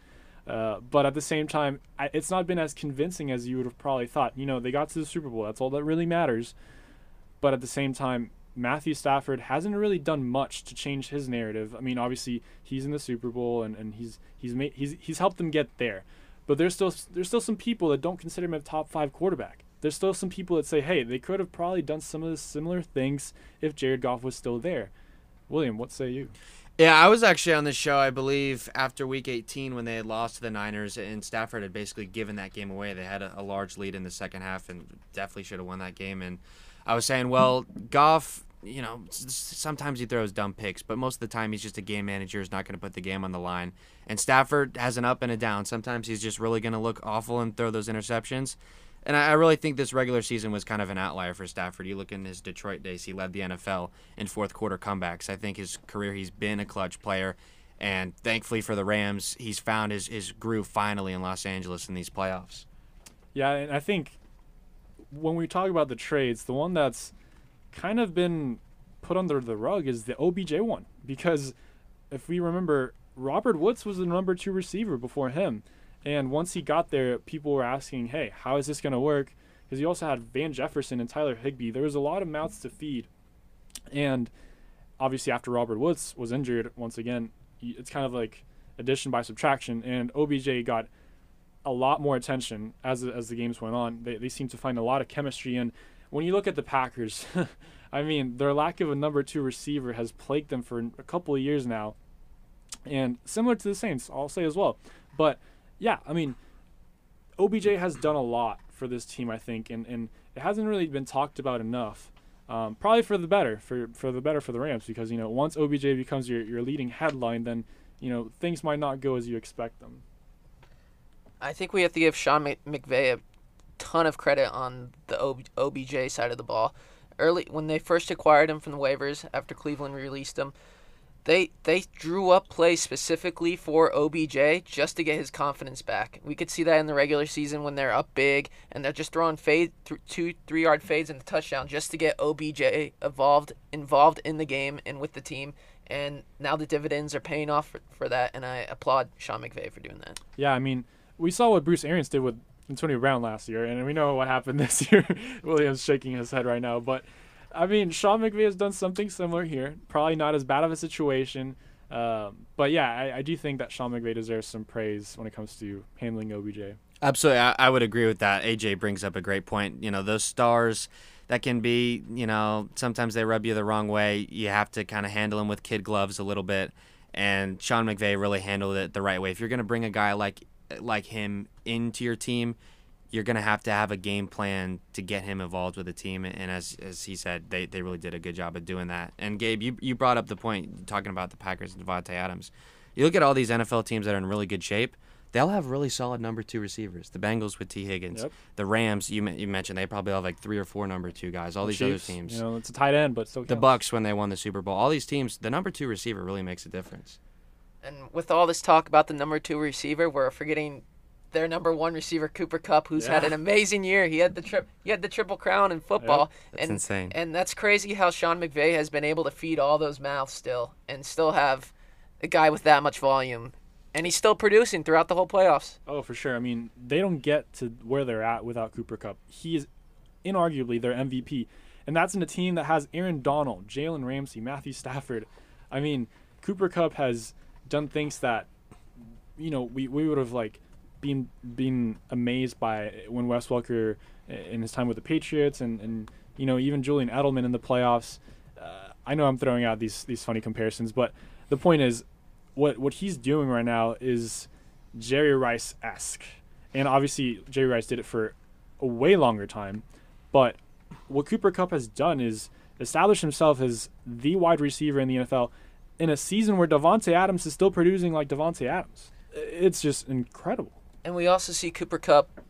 Uh, but at the same time, it's not been as convincing as you would have probably thought. You know, they got to the Super Bowl. That's all that really matters. But at the same time, Matthew Stafford hasn't really done much to change his narrative. I mean, obviously he's in the Super Bowl and, and he's he's made he's he's helped them get there. But there's still there's still some people that don't consider him a top five quarterback there's still some people that say, hey, they could have probably done some of the similar things if Jared Goff was still there. William, what say you? Yeah, I was actually on this show, I believe, after week 18 when they had lost to the Niners, and Stafford had basically given that game away. They had a, a large lead in the second half and definitely should have won that game. And I was saying, well, Goff, you know, sometimes he throws dumb picks, but most of the time he's just a game manager, is not going to put the game on the line. And Stafford has an up and a down. Sometimes he's just really going to look awful and throw those interceptions. And I, really think this regular season was kind of an outlier for Stafford. You look in his Detroit days, he led the NFL in fourth quarter comebacks. I think his career, he's been a clutch player. And thankfully for the Rams, he's found his, his groove finally in Los Angeles in these playoffs. Yeah, and I think when we talk about the trades, the one that's kind of been put under the rug is the OBJ one. Because if we remember, Robert Woods was the number two receiver before him. And once he got there, people were asking, hey, how is this going to work? Because he also had Van Jefferson and Tyler Higbee. There was a lot of mouths to feed. And obviously, after Robert Woods was injured, once again, it's kind of like addition by subtraction. And OBJ got a lot more attention as, as the games went on. They, they seemed to find a lot of chemistry. And when you look at the Packers, I mean, their lack of a number two receiver has plagued them for a couple of years now. And similar to the Saints, I'll say as well. But yeah, I mean, OBJ has done a lot for this team, I think, and, and it hasn't really been talked about enough. Um, probably for the better, for for the better for the Rams, because you know once OBJ becomes your, your leading headline, then you know things might not go as you expect them. I think we have to give Sean McVay a ton of credit on the OBJ side of the ball. Early when they first acquired him from the waivers after Cleveland released him, they they drew up plays specifically for OBJ just to get his confidence back. We could see that in the regular season when they're up big and they're just throwing fade th- two three yard fades and the touchdown just to get OBJ involved involved in the game and with the team. And now the dividends are paying off for, for that, and I applaud Sean McVay for doing that. Yeah, I mean, we saw what Bruce Arians did with Antonio Brown last year, and we know what happened this year. Williams shaking his head right now, but I mean, Sean McVay has done something similar here. Probably not as bad of a situation, um, but yeah, I, I do think that Sean McVay deserves some praise when it comes to handling OBJ. Absolutely, I, I would agree with that. AJ brings up a great point. You know, those stars that can be, you know, sometimes they rub you the wrong way. You have to kind of handle them with kid gloves a little bit. And Sean McVay really handled it the right way. If you're going to bring a guy like like him into your team, you're going to have to have a game plan to get him involved with the team. And as, as he said, they, they really did a good job of doing that. And Gabe, you, you brought up the point talking about the Packers and Davante Adams. You look at all these NFL teams that are in really good shape They all have really solid number two receivers. The Bengals with Tee Higgins, Yep. the Rams. You you mentioned they probably have like three or four number two guys. All these Chiefs, other teams, You know, it's a tight end, but still the. Bucs when they won the Super Bowl. All these teams, the number two receiver really makes a difference. And with all this talk about the number two receiver, we're forgetting their number one receiver, Cooper Kupp, who's had an amazing year. He had the trip, he had the triple crown in football, That's and insane. and that's crazy how Sean McVay has been able to feed all those mouths still, and still have a guy with that much volume, and he's still producing throughout the whole playoffs. Oh, for sure. I mean, they don't get to where they're at without Cooper Kupp. He is inarguably their MVP, and that's in a team that has Aaron Donald, Jalen Ramsey, Matthew Stafford. I mean, Cooper Kupp has done things that you know we, we would have like been been amazed by when Wes Welker uh, in his time with the Patriots and and you know even Julian Edelman in the playoffs. Uh, I know I'm throwing out these these funny comparisons, but the point is, what what he's doing right now is Jerry Rice esque, and obviously Jerry Rice did it for a way longer time, but what Cooper Kupp has done is establish himself as the wide receiver in the NFL in a season where Davante Adams is still producing like Davante Adams. It's just incredible. And we also see Cooper Kupp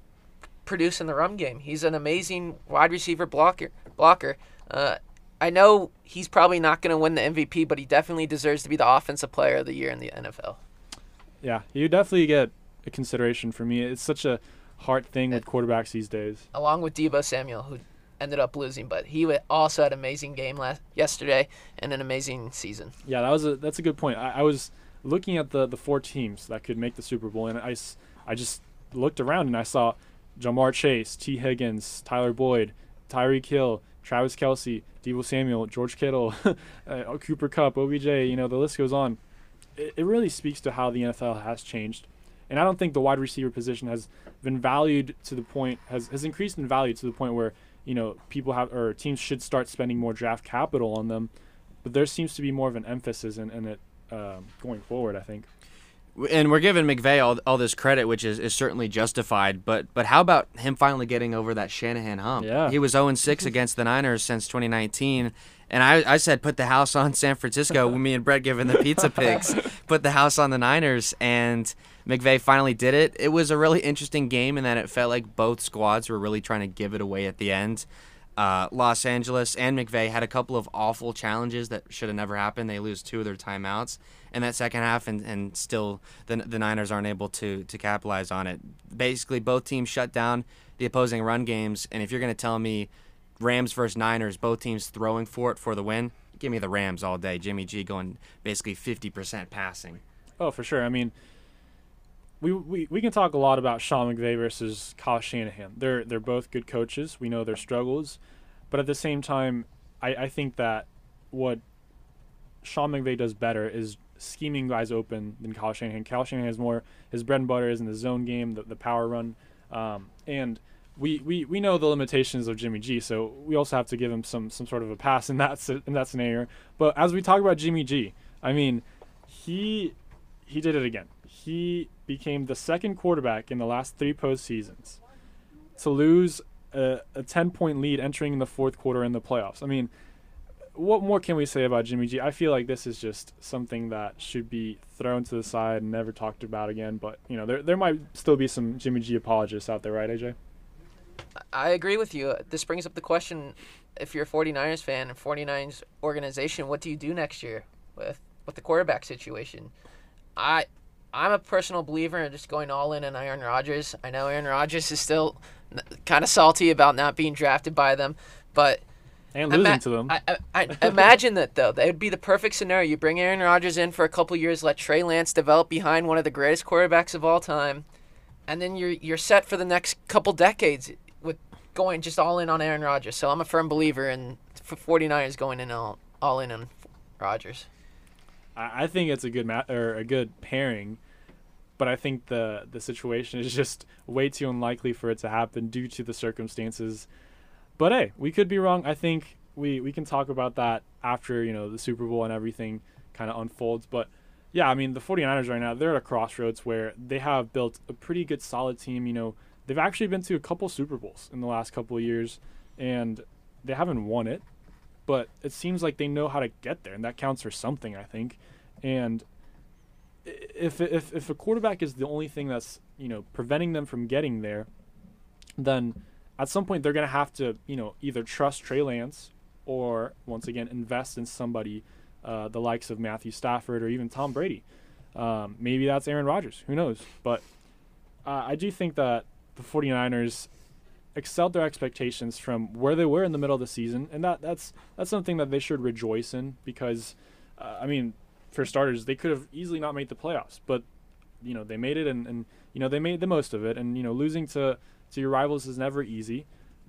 produce in the run game. He's an amazing wide receiver blocker. Blocker. Uh, I know he's probably not going to win the MVP, but he definitely deserves to be the offensive player of the year in the NFL. Yeah, you definitely get a consideration for me. It's such a hard thing with quarterbacks these days. Along with Deebo Samuel, who ended up losing, but he also had an amazing game last yesterday and an amazing season. Yeah, that was a that's a good point. I, I was looking at the the four teams that could make the Super Bowl, and I, I just looked around and I saw Ja'Marr Chase, Tee Higgins, Tyler Boyd, Tyreek Hill, Travis Kelce, Deebo Samuel, George Kittle, uh, Cooper Kupp, OBJ. You know the list goes on. It, it really speaks to how the NFL has changed, and I don't think the wide receiver position has been valued to the point has has increased in value to the point where you know people have or teams should start spending more draft capital on them but there seems to be more of an emphasis in, in it um, going forward. I think. And we're giving McVay all, all this credit, which is, is certainly justified. But but how about him finally getting over that Shanahan hump? Yeah. He was 0 6 against the Niners since 2019. And I, I said, put the house on San Francisco. me and Brett giving the pizza pigs, put the house on the Niners. And McVay finally did it. It was a really interesting game in that it felt like both squads were really trying to give it away at the end. Uh, Los Angeles and McVay had a couple of awful challenges that should have never happened. They lose two of their timeouts in that second half, and, and still the, the Niners aren't able to to capitalize on it. Basically, both teams shut down the opposing run games. And if you're going to tell me Rams versus Niners, both teams throwing for it for the win, give me the Rams all day. Jimmy G going basically 50% passing. Oh, for sure. I mean, we, we we can talk a lot about Sean McVay versus Kyle Shanahan. They're they're both good coaches. We know their struggles, but at the same time, I, I think that what Sean McVay does better is scheming guys open than Kyle Shanahan. Kyle Shanahan has more his bread and butter is in the zone game, the, the power run, um, and we, we, we know the limitations of Jimmy G, so we also have to give him some, some sort of a pass in that in that scenario. But as we talk about Jimmy G, I mean, he he did it again. He became the second quarterback in the last three postseasons to lose a, a 10 point lead entering the fourth quarter in the playoffs. I mean, what more can we say about Jimmy G? I feel like this is just something that should be thrown to the side and never talked about again. But, you know, there, there might still be some Jimmy G apologists out there, right, AJ? I agree with you. This brings up the question if you're a 49ers fan and 49ers organization, what do you do next year with with the quarterback situation? I I'm a personal believer in just going all in on Aaron Rodgers. I know Aaron Rodgers is still kind of salty about not being drafted by them, but And losing Ima- to them. I, I, I imagine that though. That would be the perfect scenario. You bring Aaron Rodgers in for a couple years, let Trey Lance develop behind one of the greatest quarterbacks of all time, and then you're you're set for the next couple decades with going just all in on Aaron Rodgers. So I'm a firm believer in for 49ers going in all all in on Rodgers. I, I think it's a good ma- or a good pairing, but I think the the situation is just way too unlikely for it to happen due to the circumstances. But hey, we could be wrong. I think we we can talk about that after you know the Super Bowl and everything kind of unfolds. But yeah, I mean the 49ers right now they're at a crossroads where they have built a pretty good solid team. You know they've actually been to a couple Super Bowls in the last couple of years, and they haven't won it, but it seems like they know how to get there, and that counts for something, I think. And if if if a quarterback is the only thing that's you know preventing them from getting there, then at some point they're going to have to you know either trust Trey Lance or once again invest in somebody uh, the likes of Matthew Stafford or even Tom Brady. Um, maybe that's Aaron Rodgers. Who knows? But uh, I do think that the 49ers excelled their expectations from where they were in the middle of the season, and that that's that's something that they should rejoice in because, uh, I mean, for starters, they could have easily not made the playoffs, but you know they made it, and, and you know they made the most of it, and you know losing to to your rivals is never easy,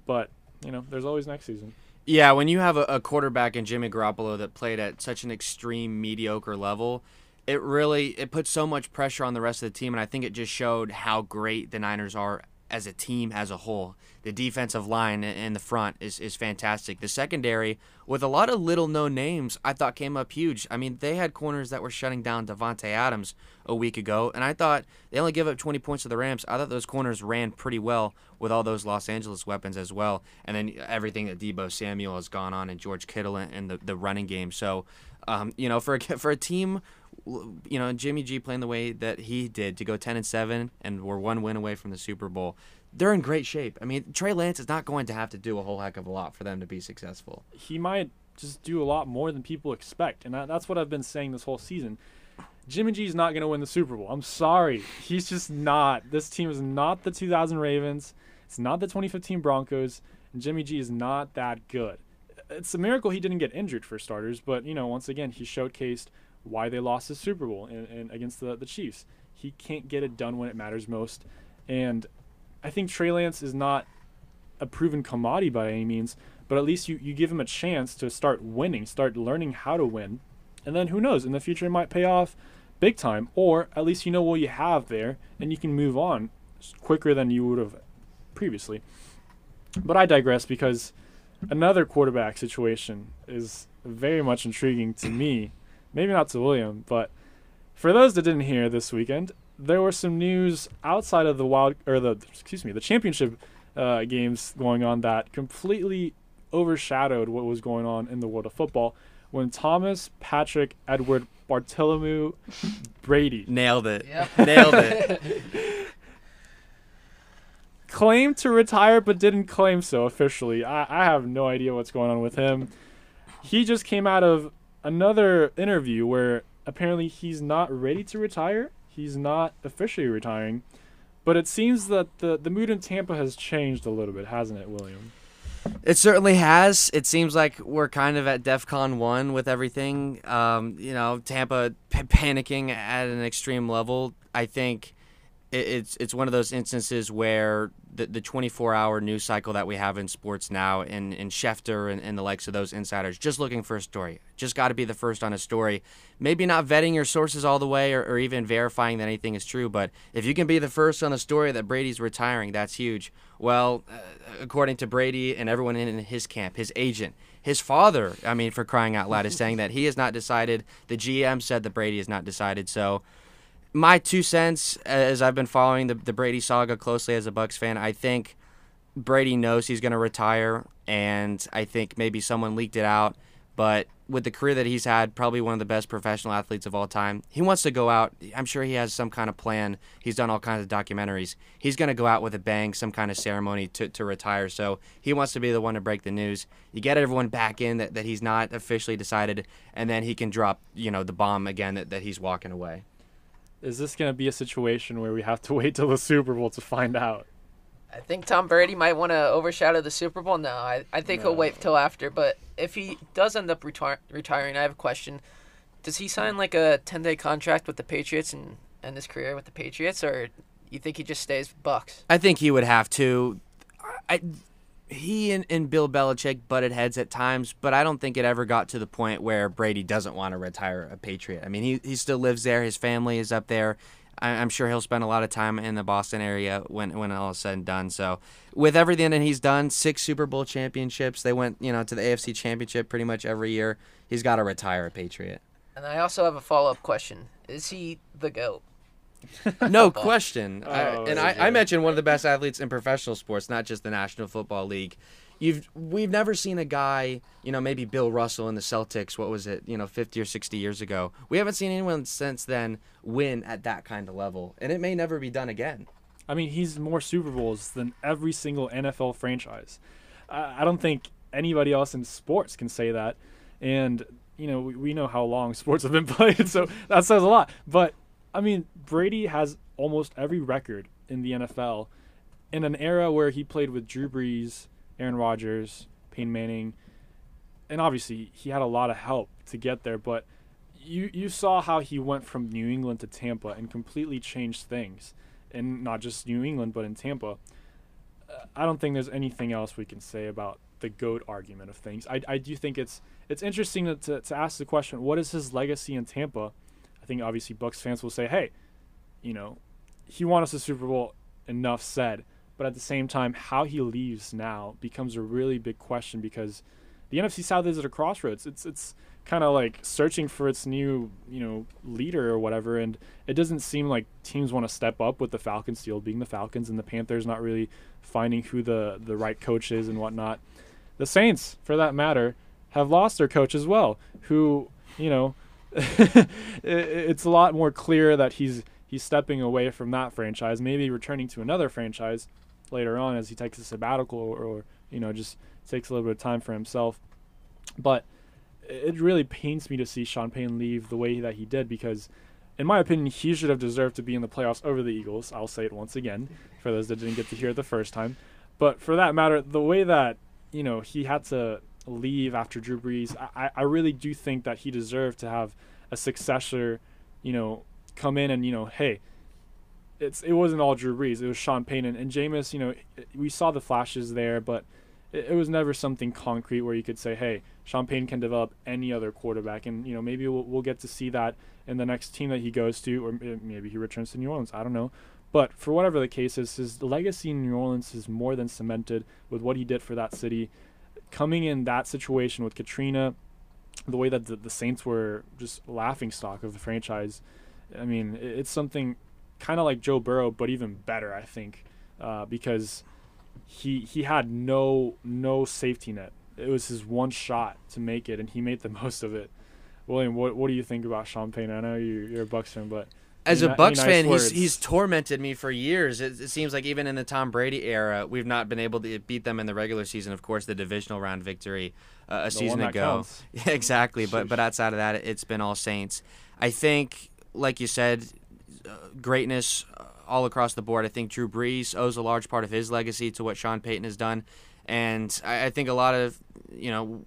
but you know there's always next season. Yeah, when you have a, a quarterback in Jimmy Garoppolo that played at such an extreme mediocre level, it really it puts so much pressure on the rest of the team, and I think it just showed how great the Niners are as a team as a whole. The defensive line in the front is, is fantastic. The secondary, with a lot of little known names, I thought came up huge. I mean, they had corners that were shutting down Davante Adams a week ago, and I thought they only gave up 20 points to the Rams. I thought those corners ran pretty well with all those Los Angeles weapons as well, and then everything that Deebo Samuel has gone on and George Kittle and the, the running game. So, um, you know, for a, for a team you know, Jimmy G playing the way that he did to go 10 and 7 and we're one win away from the Super Bowl. They're in great shape. I mean, Trey Lance is not going to have to do a whole heck of a lot for them to be successful. He might just do a lot more than people expect, and that's what I've been saying this whole season. Jimmy G is not going to win the Super Bowl. I'm sorry. He's just not. This team is not the 2000 Ravens. It's not the 2015 Broncos. And Jimmy G is not that good. It's a miracle he didn't get injured for starters, but you know, once again, he showcased why they lost the Super Bowl and, and against the, the Chiefs. He can't get it done when it matters most. And I think Trey Lance is not a proven commodity by any means, but at least you, you give him a chance to start winning, start learning how to win. And then who knows, in the future it might pay off big time, or at least you know what you have there and you can move on quicker than you would have previously. But I digress because another quarterback situation is very much intriguing to me maybe not to William, but for those that didn't hear this weekend, there were some news outside of the wild or the excuse me the championship uh, games going on that completely overshadowed what was going on in the world of football when Thomas Patrick Edward Bartholomew Brady nailed it. Yep. Nailed it. claimed to retire but didn't claim so officially. I, I have no idea what's going on with him. He just came out of another interview where apparently he's not ready to retire. He's not officially retiring, but it seems that the the mood in Tampa has changed a little bit, hasn't it, William? It certainly has. It seems like we're kind of at DEFCON one with everything. Um, you know, Tampa p- panicking at an extreme level. I think it's it's one of those instances where the, the 24 hour news cycle that we have in sports now and, and Schefter and, and the likes of those insiders just looking for a story. Just got to be the first on a story. Maybe not vetting your sources all the way or, or even verifying that anything is true, but if you can be the first on the story that Brady's retiring, that's huge. Well, uh, according to Brady and everyone in his camp, his agent, his father, I mean, for crying out loud, is saying that he has not decided. The GM said that Brady has not decided. So my two cents uh, as I've been following the, the Brady saga closely as a Bucs fan, I think Brady knows he's going to retire, and I think maybe someone leaked it out. But with the career that he's had, probably one of the best professional athletes of all time, he wants to go out. I'm sure he has some kind of plan. He's done all kinds of documentaries. He's going to go out with a bang, some kind of ceremony to, to retire. So he wants to be the one to break the news. You get everyone back in that, that he's not officially decided, and then he can drop, you know, the bomb again that, that he's walking away is this going to be a situation where we have to wait till the Super Bowl to find out? I think Tom Brady might want to overshadow the Super Bowl. No, I, I think no. he'll wait till after. But if he does end up retire- retiring, I have a question. Does he sign like a 10 day contract with the Patriots and end his career with the Patriots? Or You think he just stays Bucs? I think he would have to. I, he and, and Bill Belichick butted heads at times, but I don't think it ever got to the point where Brady doesn't want to retire a Patriot. I mean, he, he still lives there. His family is up there. I, I'm sure he'll spend a lot of time in the Boston area when, when all is said and done. So, with everything that he's done, six Super Bowl championships, they went you know to the AFC Championship pretty much every year. He's got to retire a Patriot. And I also have a follow up question: Is he the goat? no question. I, Oh, and I, I mentioned one of the best athletes in professional sports, not just the National Football League. You've we've never seen a guy, you know, maybe Bill Russell in the Celtics. What was it, you know, 50 or 60 years ago? We haven't seen anyone since then win at that kind of level, and it may never be done again. I mean, he's more Super Bowls than every single NFL franchise. I, I don't think anybody else in sports can say that. And, you know, we, we know how long sports have been played, so that says a lot. But, I mean, Brady has almost every record in the NFL in an era where he played with Drew Brees, Aaron Rodgers, Peyton Manning, and obviously he had a lot of help to get there, but you you saw how he went from New England to Tampa and completely changed things, and not just New England but in Tampa. I don't think there's anything else we can say about the goat argument of things. I, I do think it's it's interesting to, to to ask the question, what is his legacy in Tampa? I think obviously Bucs fans will say, hey, you know, he won us a Super Bowl. Enough said. But at the same time, how he leaves now becomes a really big question because the NFC South is at a crossroads. It's it's kind of like searching for its new you know leader or whatever, and it doesn't seem like teams want to step up with the Falcons still being the Falcons and the Panthers not really finding who the the right coach is and whatnot. The Saints, for that matter, have lost their coach as well, who you know it's a lot more clear that he's he's stepping away from that franchise, maybe returning to another franchise later on as he takes a sabbatical or, or you know just takes a little bit of time for himself. But it really pains me to see Sean Payton leave the way that he did because, in my opinion, he should have deserved to be in the playoffs over the Eagles. I'll say it once again for those that didn't get to hear it the first time. But for that matter, the way that you know he had to leave after Drew Brees, I, I really do think that he deserved to have a successor, you know, come in and you know, hey, it's it wasn't all Drew Brees, it was Sean Payton and, Jameis. You know, we saw the flashes there, but it, it was never something concrete where you could say, hey, Sean Payton can develop any other quarterback, and you know maybe we'll, we'll get to see that in the next team that he goes to, or maybe he returns to New Orleans. I don't know. But for whatever the case is, his legacy in New Orleans is more than cemented with what he did for that city. Coming in that situation with Katrina, the way that the, the Saints were just laughing stock of the franchise, I mean, it, it's something kind of like Joe Burrow, but even better, I think, uh, because he he had no no safety net. It was his one shot to make it, and he made the most of it. William, what what do you think about Sean Payton? I know you, you're a Bucs fan, but As a Bucs nice fan, he's words? he's tormented me for years. It, it seems like even in the Tom Brady era, we've not been able to beat them in the regular season. Of course, the divisional round victory uh, a The season ago. Yeah, exactly. But but outside of that, it's been all Saints. I think, like you said, uh, greatness uh, all across the board. I think Drew Brees owes a large part of his legacy to what Sean Payton has done, and I, I think a lot of you know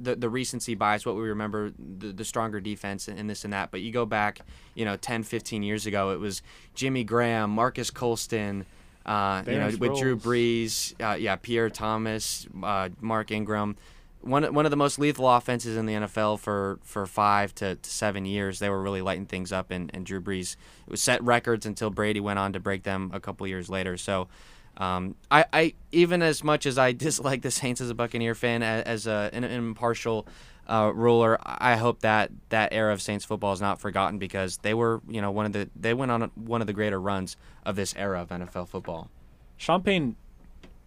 the the recency bias, what we remember, the, the stronger defense and this and that. But you go back, you know, 10, 15 years ago, it was Jimmy Graham, Marques Colston, uh, you know, with Drew Brees, uh, yeah, Pierre Thomas, uh, Mark Ingram. One, one of the most lethal offenses in the NFL for, for five to, to seven years. They were really lighting things up, and, and Drew Brees it was set records until Brady went on to break them a couple years later. So, um, I, I even as much as I dislike the Saints as a Buccaneer fan, as, as a, an, an impartial uh, ruler, I hope that that era of Saints football is not forgotten because they were, you know, one of the they went on one of the greater runs of this era of NFL football. Sean Payton,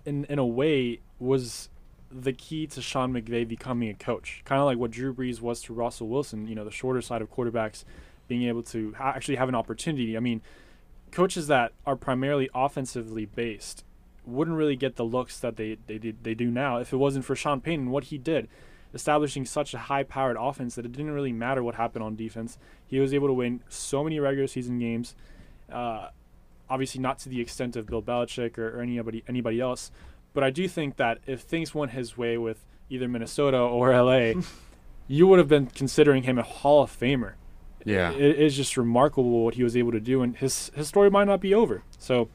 in in a way, was the key to Sean McVay becoming a coach. Kind of like what Drew Brees was to Russell Wilson. You know, the shorter side of quarterbacks being able to ha- actually have an opportunity. I mean, coaches that are primarily offensively based wouldn't really get the looks that they they did, they do now if it wasn't for Sean Payton and what he did. Establishing such a high-powered offense that it didn't really matter what happened on defense. He was able to win so many regular season games. Uh, obviously not to the extent of Bill Belichick or, or anybody anybody else, but I do think that if things went his way with either Minnesota or LA, you would have been considering him a Hall of Famer Yeah. it is just remarkable what he was able to do, and his his story might not be over. So,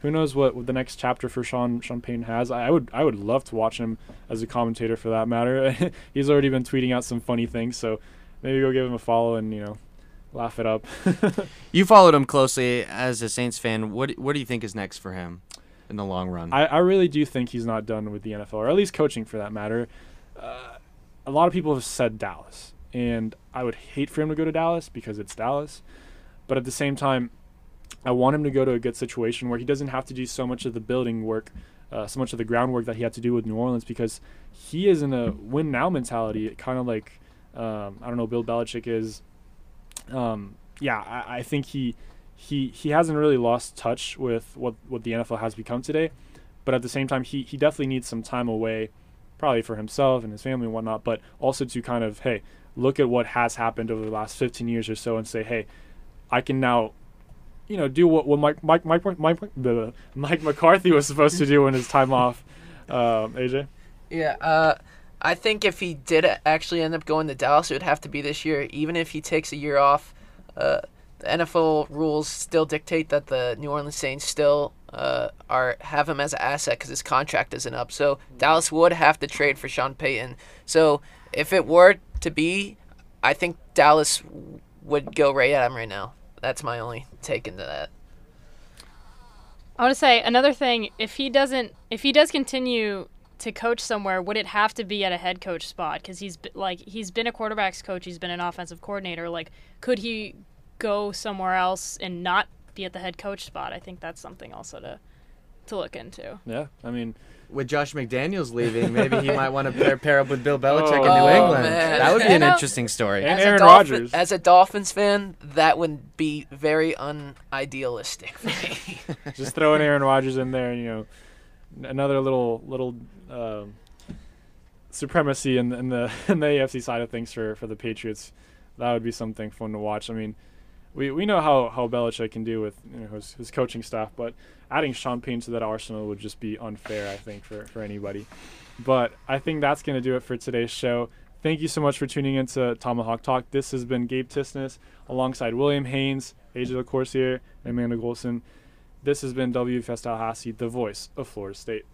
who knows what, what the next chapter for Sean Sean Payton has? I, I would I would love to watch him as a commentator for that matter. He's already been tweeting out some funny things, so maybe go give him a follow and you know laugh it up. You followed him closely as a Saints fan. What what do you think is next for him in the long run? I, I really do think he's not done with the NFL, or at least coaching for that matter. Uh, a lot of people have said Dallas, and I would hate for him to go to Dallas because it's Dallas. But at the same time, I want him to go to a good situation where he doesn't have to do so much of the building work, uh, so much of the groundwork that he had to do with New Orleans because he is in a win now mentality, kind of like um, I don't know Bill Belichick is. Um, yeah, I, I think he he he hasn't really lost touch with what what the NFL has become today, but at the same time, he he definitely needs some time away, probably for himself and his family and whatnot, but also to kind of hey look at what has happened over the last 15 years or so and say hey, I can now. You know, do what, what Mike Mike Mike Mike Mike, Mike McCarthy was supposed to do in his time off. Um, AJ. Yeah, uh, I think if he did actually end up going to Dallas, it would have to be this year. Even if he takes a year off, uh, the NFL rules still dictate that the New Orleans Saints still uh, are have him as an asset because his contract isn't up. So Dallas would have to trade for Sean Payton. So if it were to be, I think Dallas would go right at him right now. That's my only take into that. I want to say another thing. If he doesn't, if he does continue to coach somewhere, would it have to be at a head coach spot? Because he's like he's been a quarterbacks coach, he's been an offensive coordinator. Like, could he go somewhere else and not be at the head coach spot? I think that's something also to to look into. Yeah, I mean, with Josh McDaniels leaving, maybe he might want to pair, pair up with Bill Belichick in New Oh, England. man. That would be You an know- interesting story. And As Aaron Dolphin- Rodgers. As a Dolphins fan, that would be very unidealistic for me. just throwing Aaron Rodgers in there, you know, another little little um, supremacy in, the- in the in the AFC side of things for, for the Patriots. That would be something fun to watch. I mean, we, we know how, how Belichick can do with you know, his, his coaching staff, but adding Sean Payton to that arsenal would just be unfair, I think, for, for anybody. But I think that's going to do it for today's show. Thank you so much for tuning in to Tomahawk Talk. This has been Gabe Tisness alongside William Haynes, age AJ LaCourcier, and Amanda Golson. This has been WVFS Tallahassee, the voice of Florida State.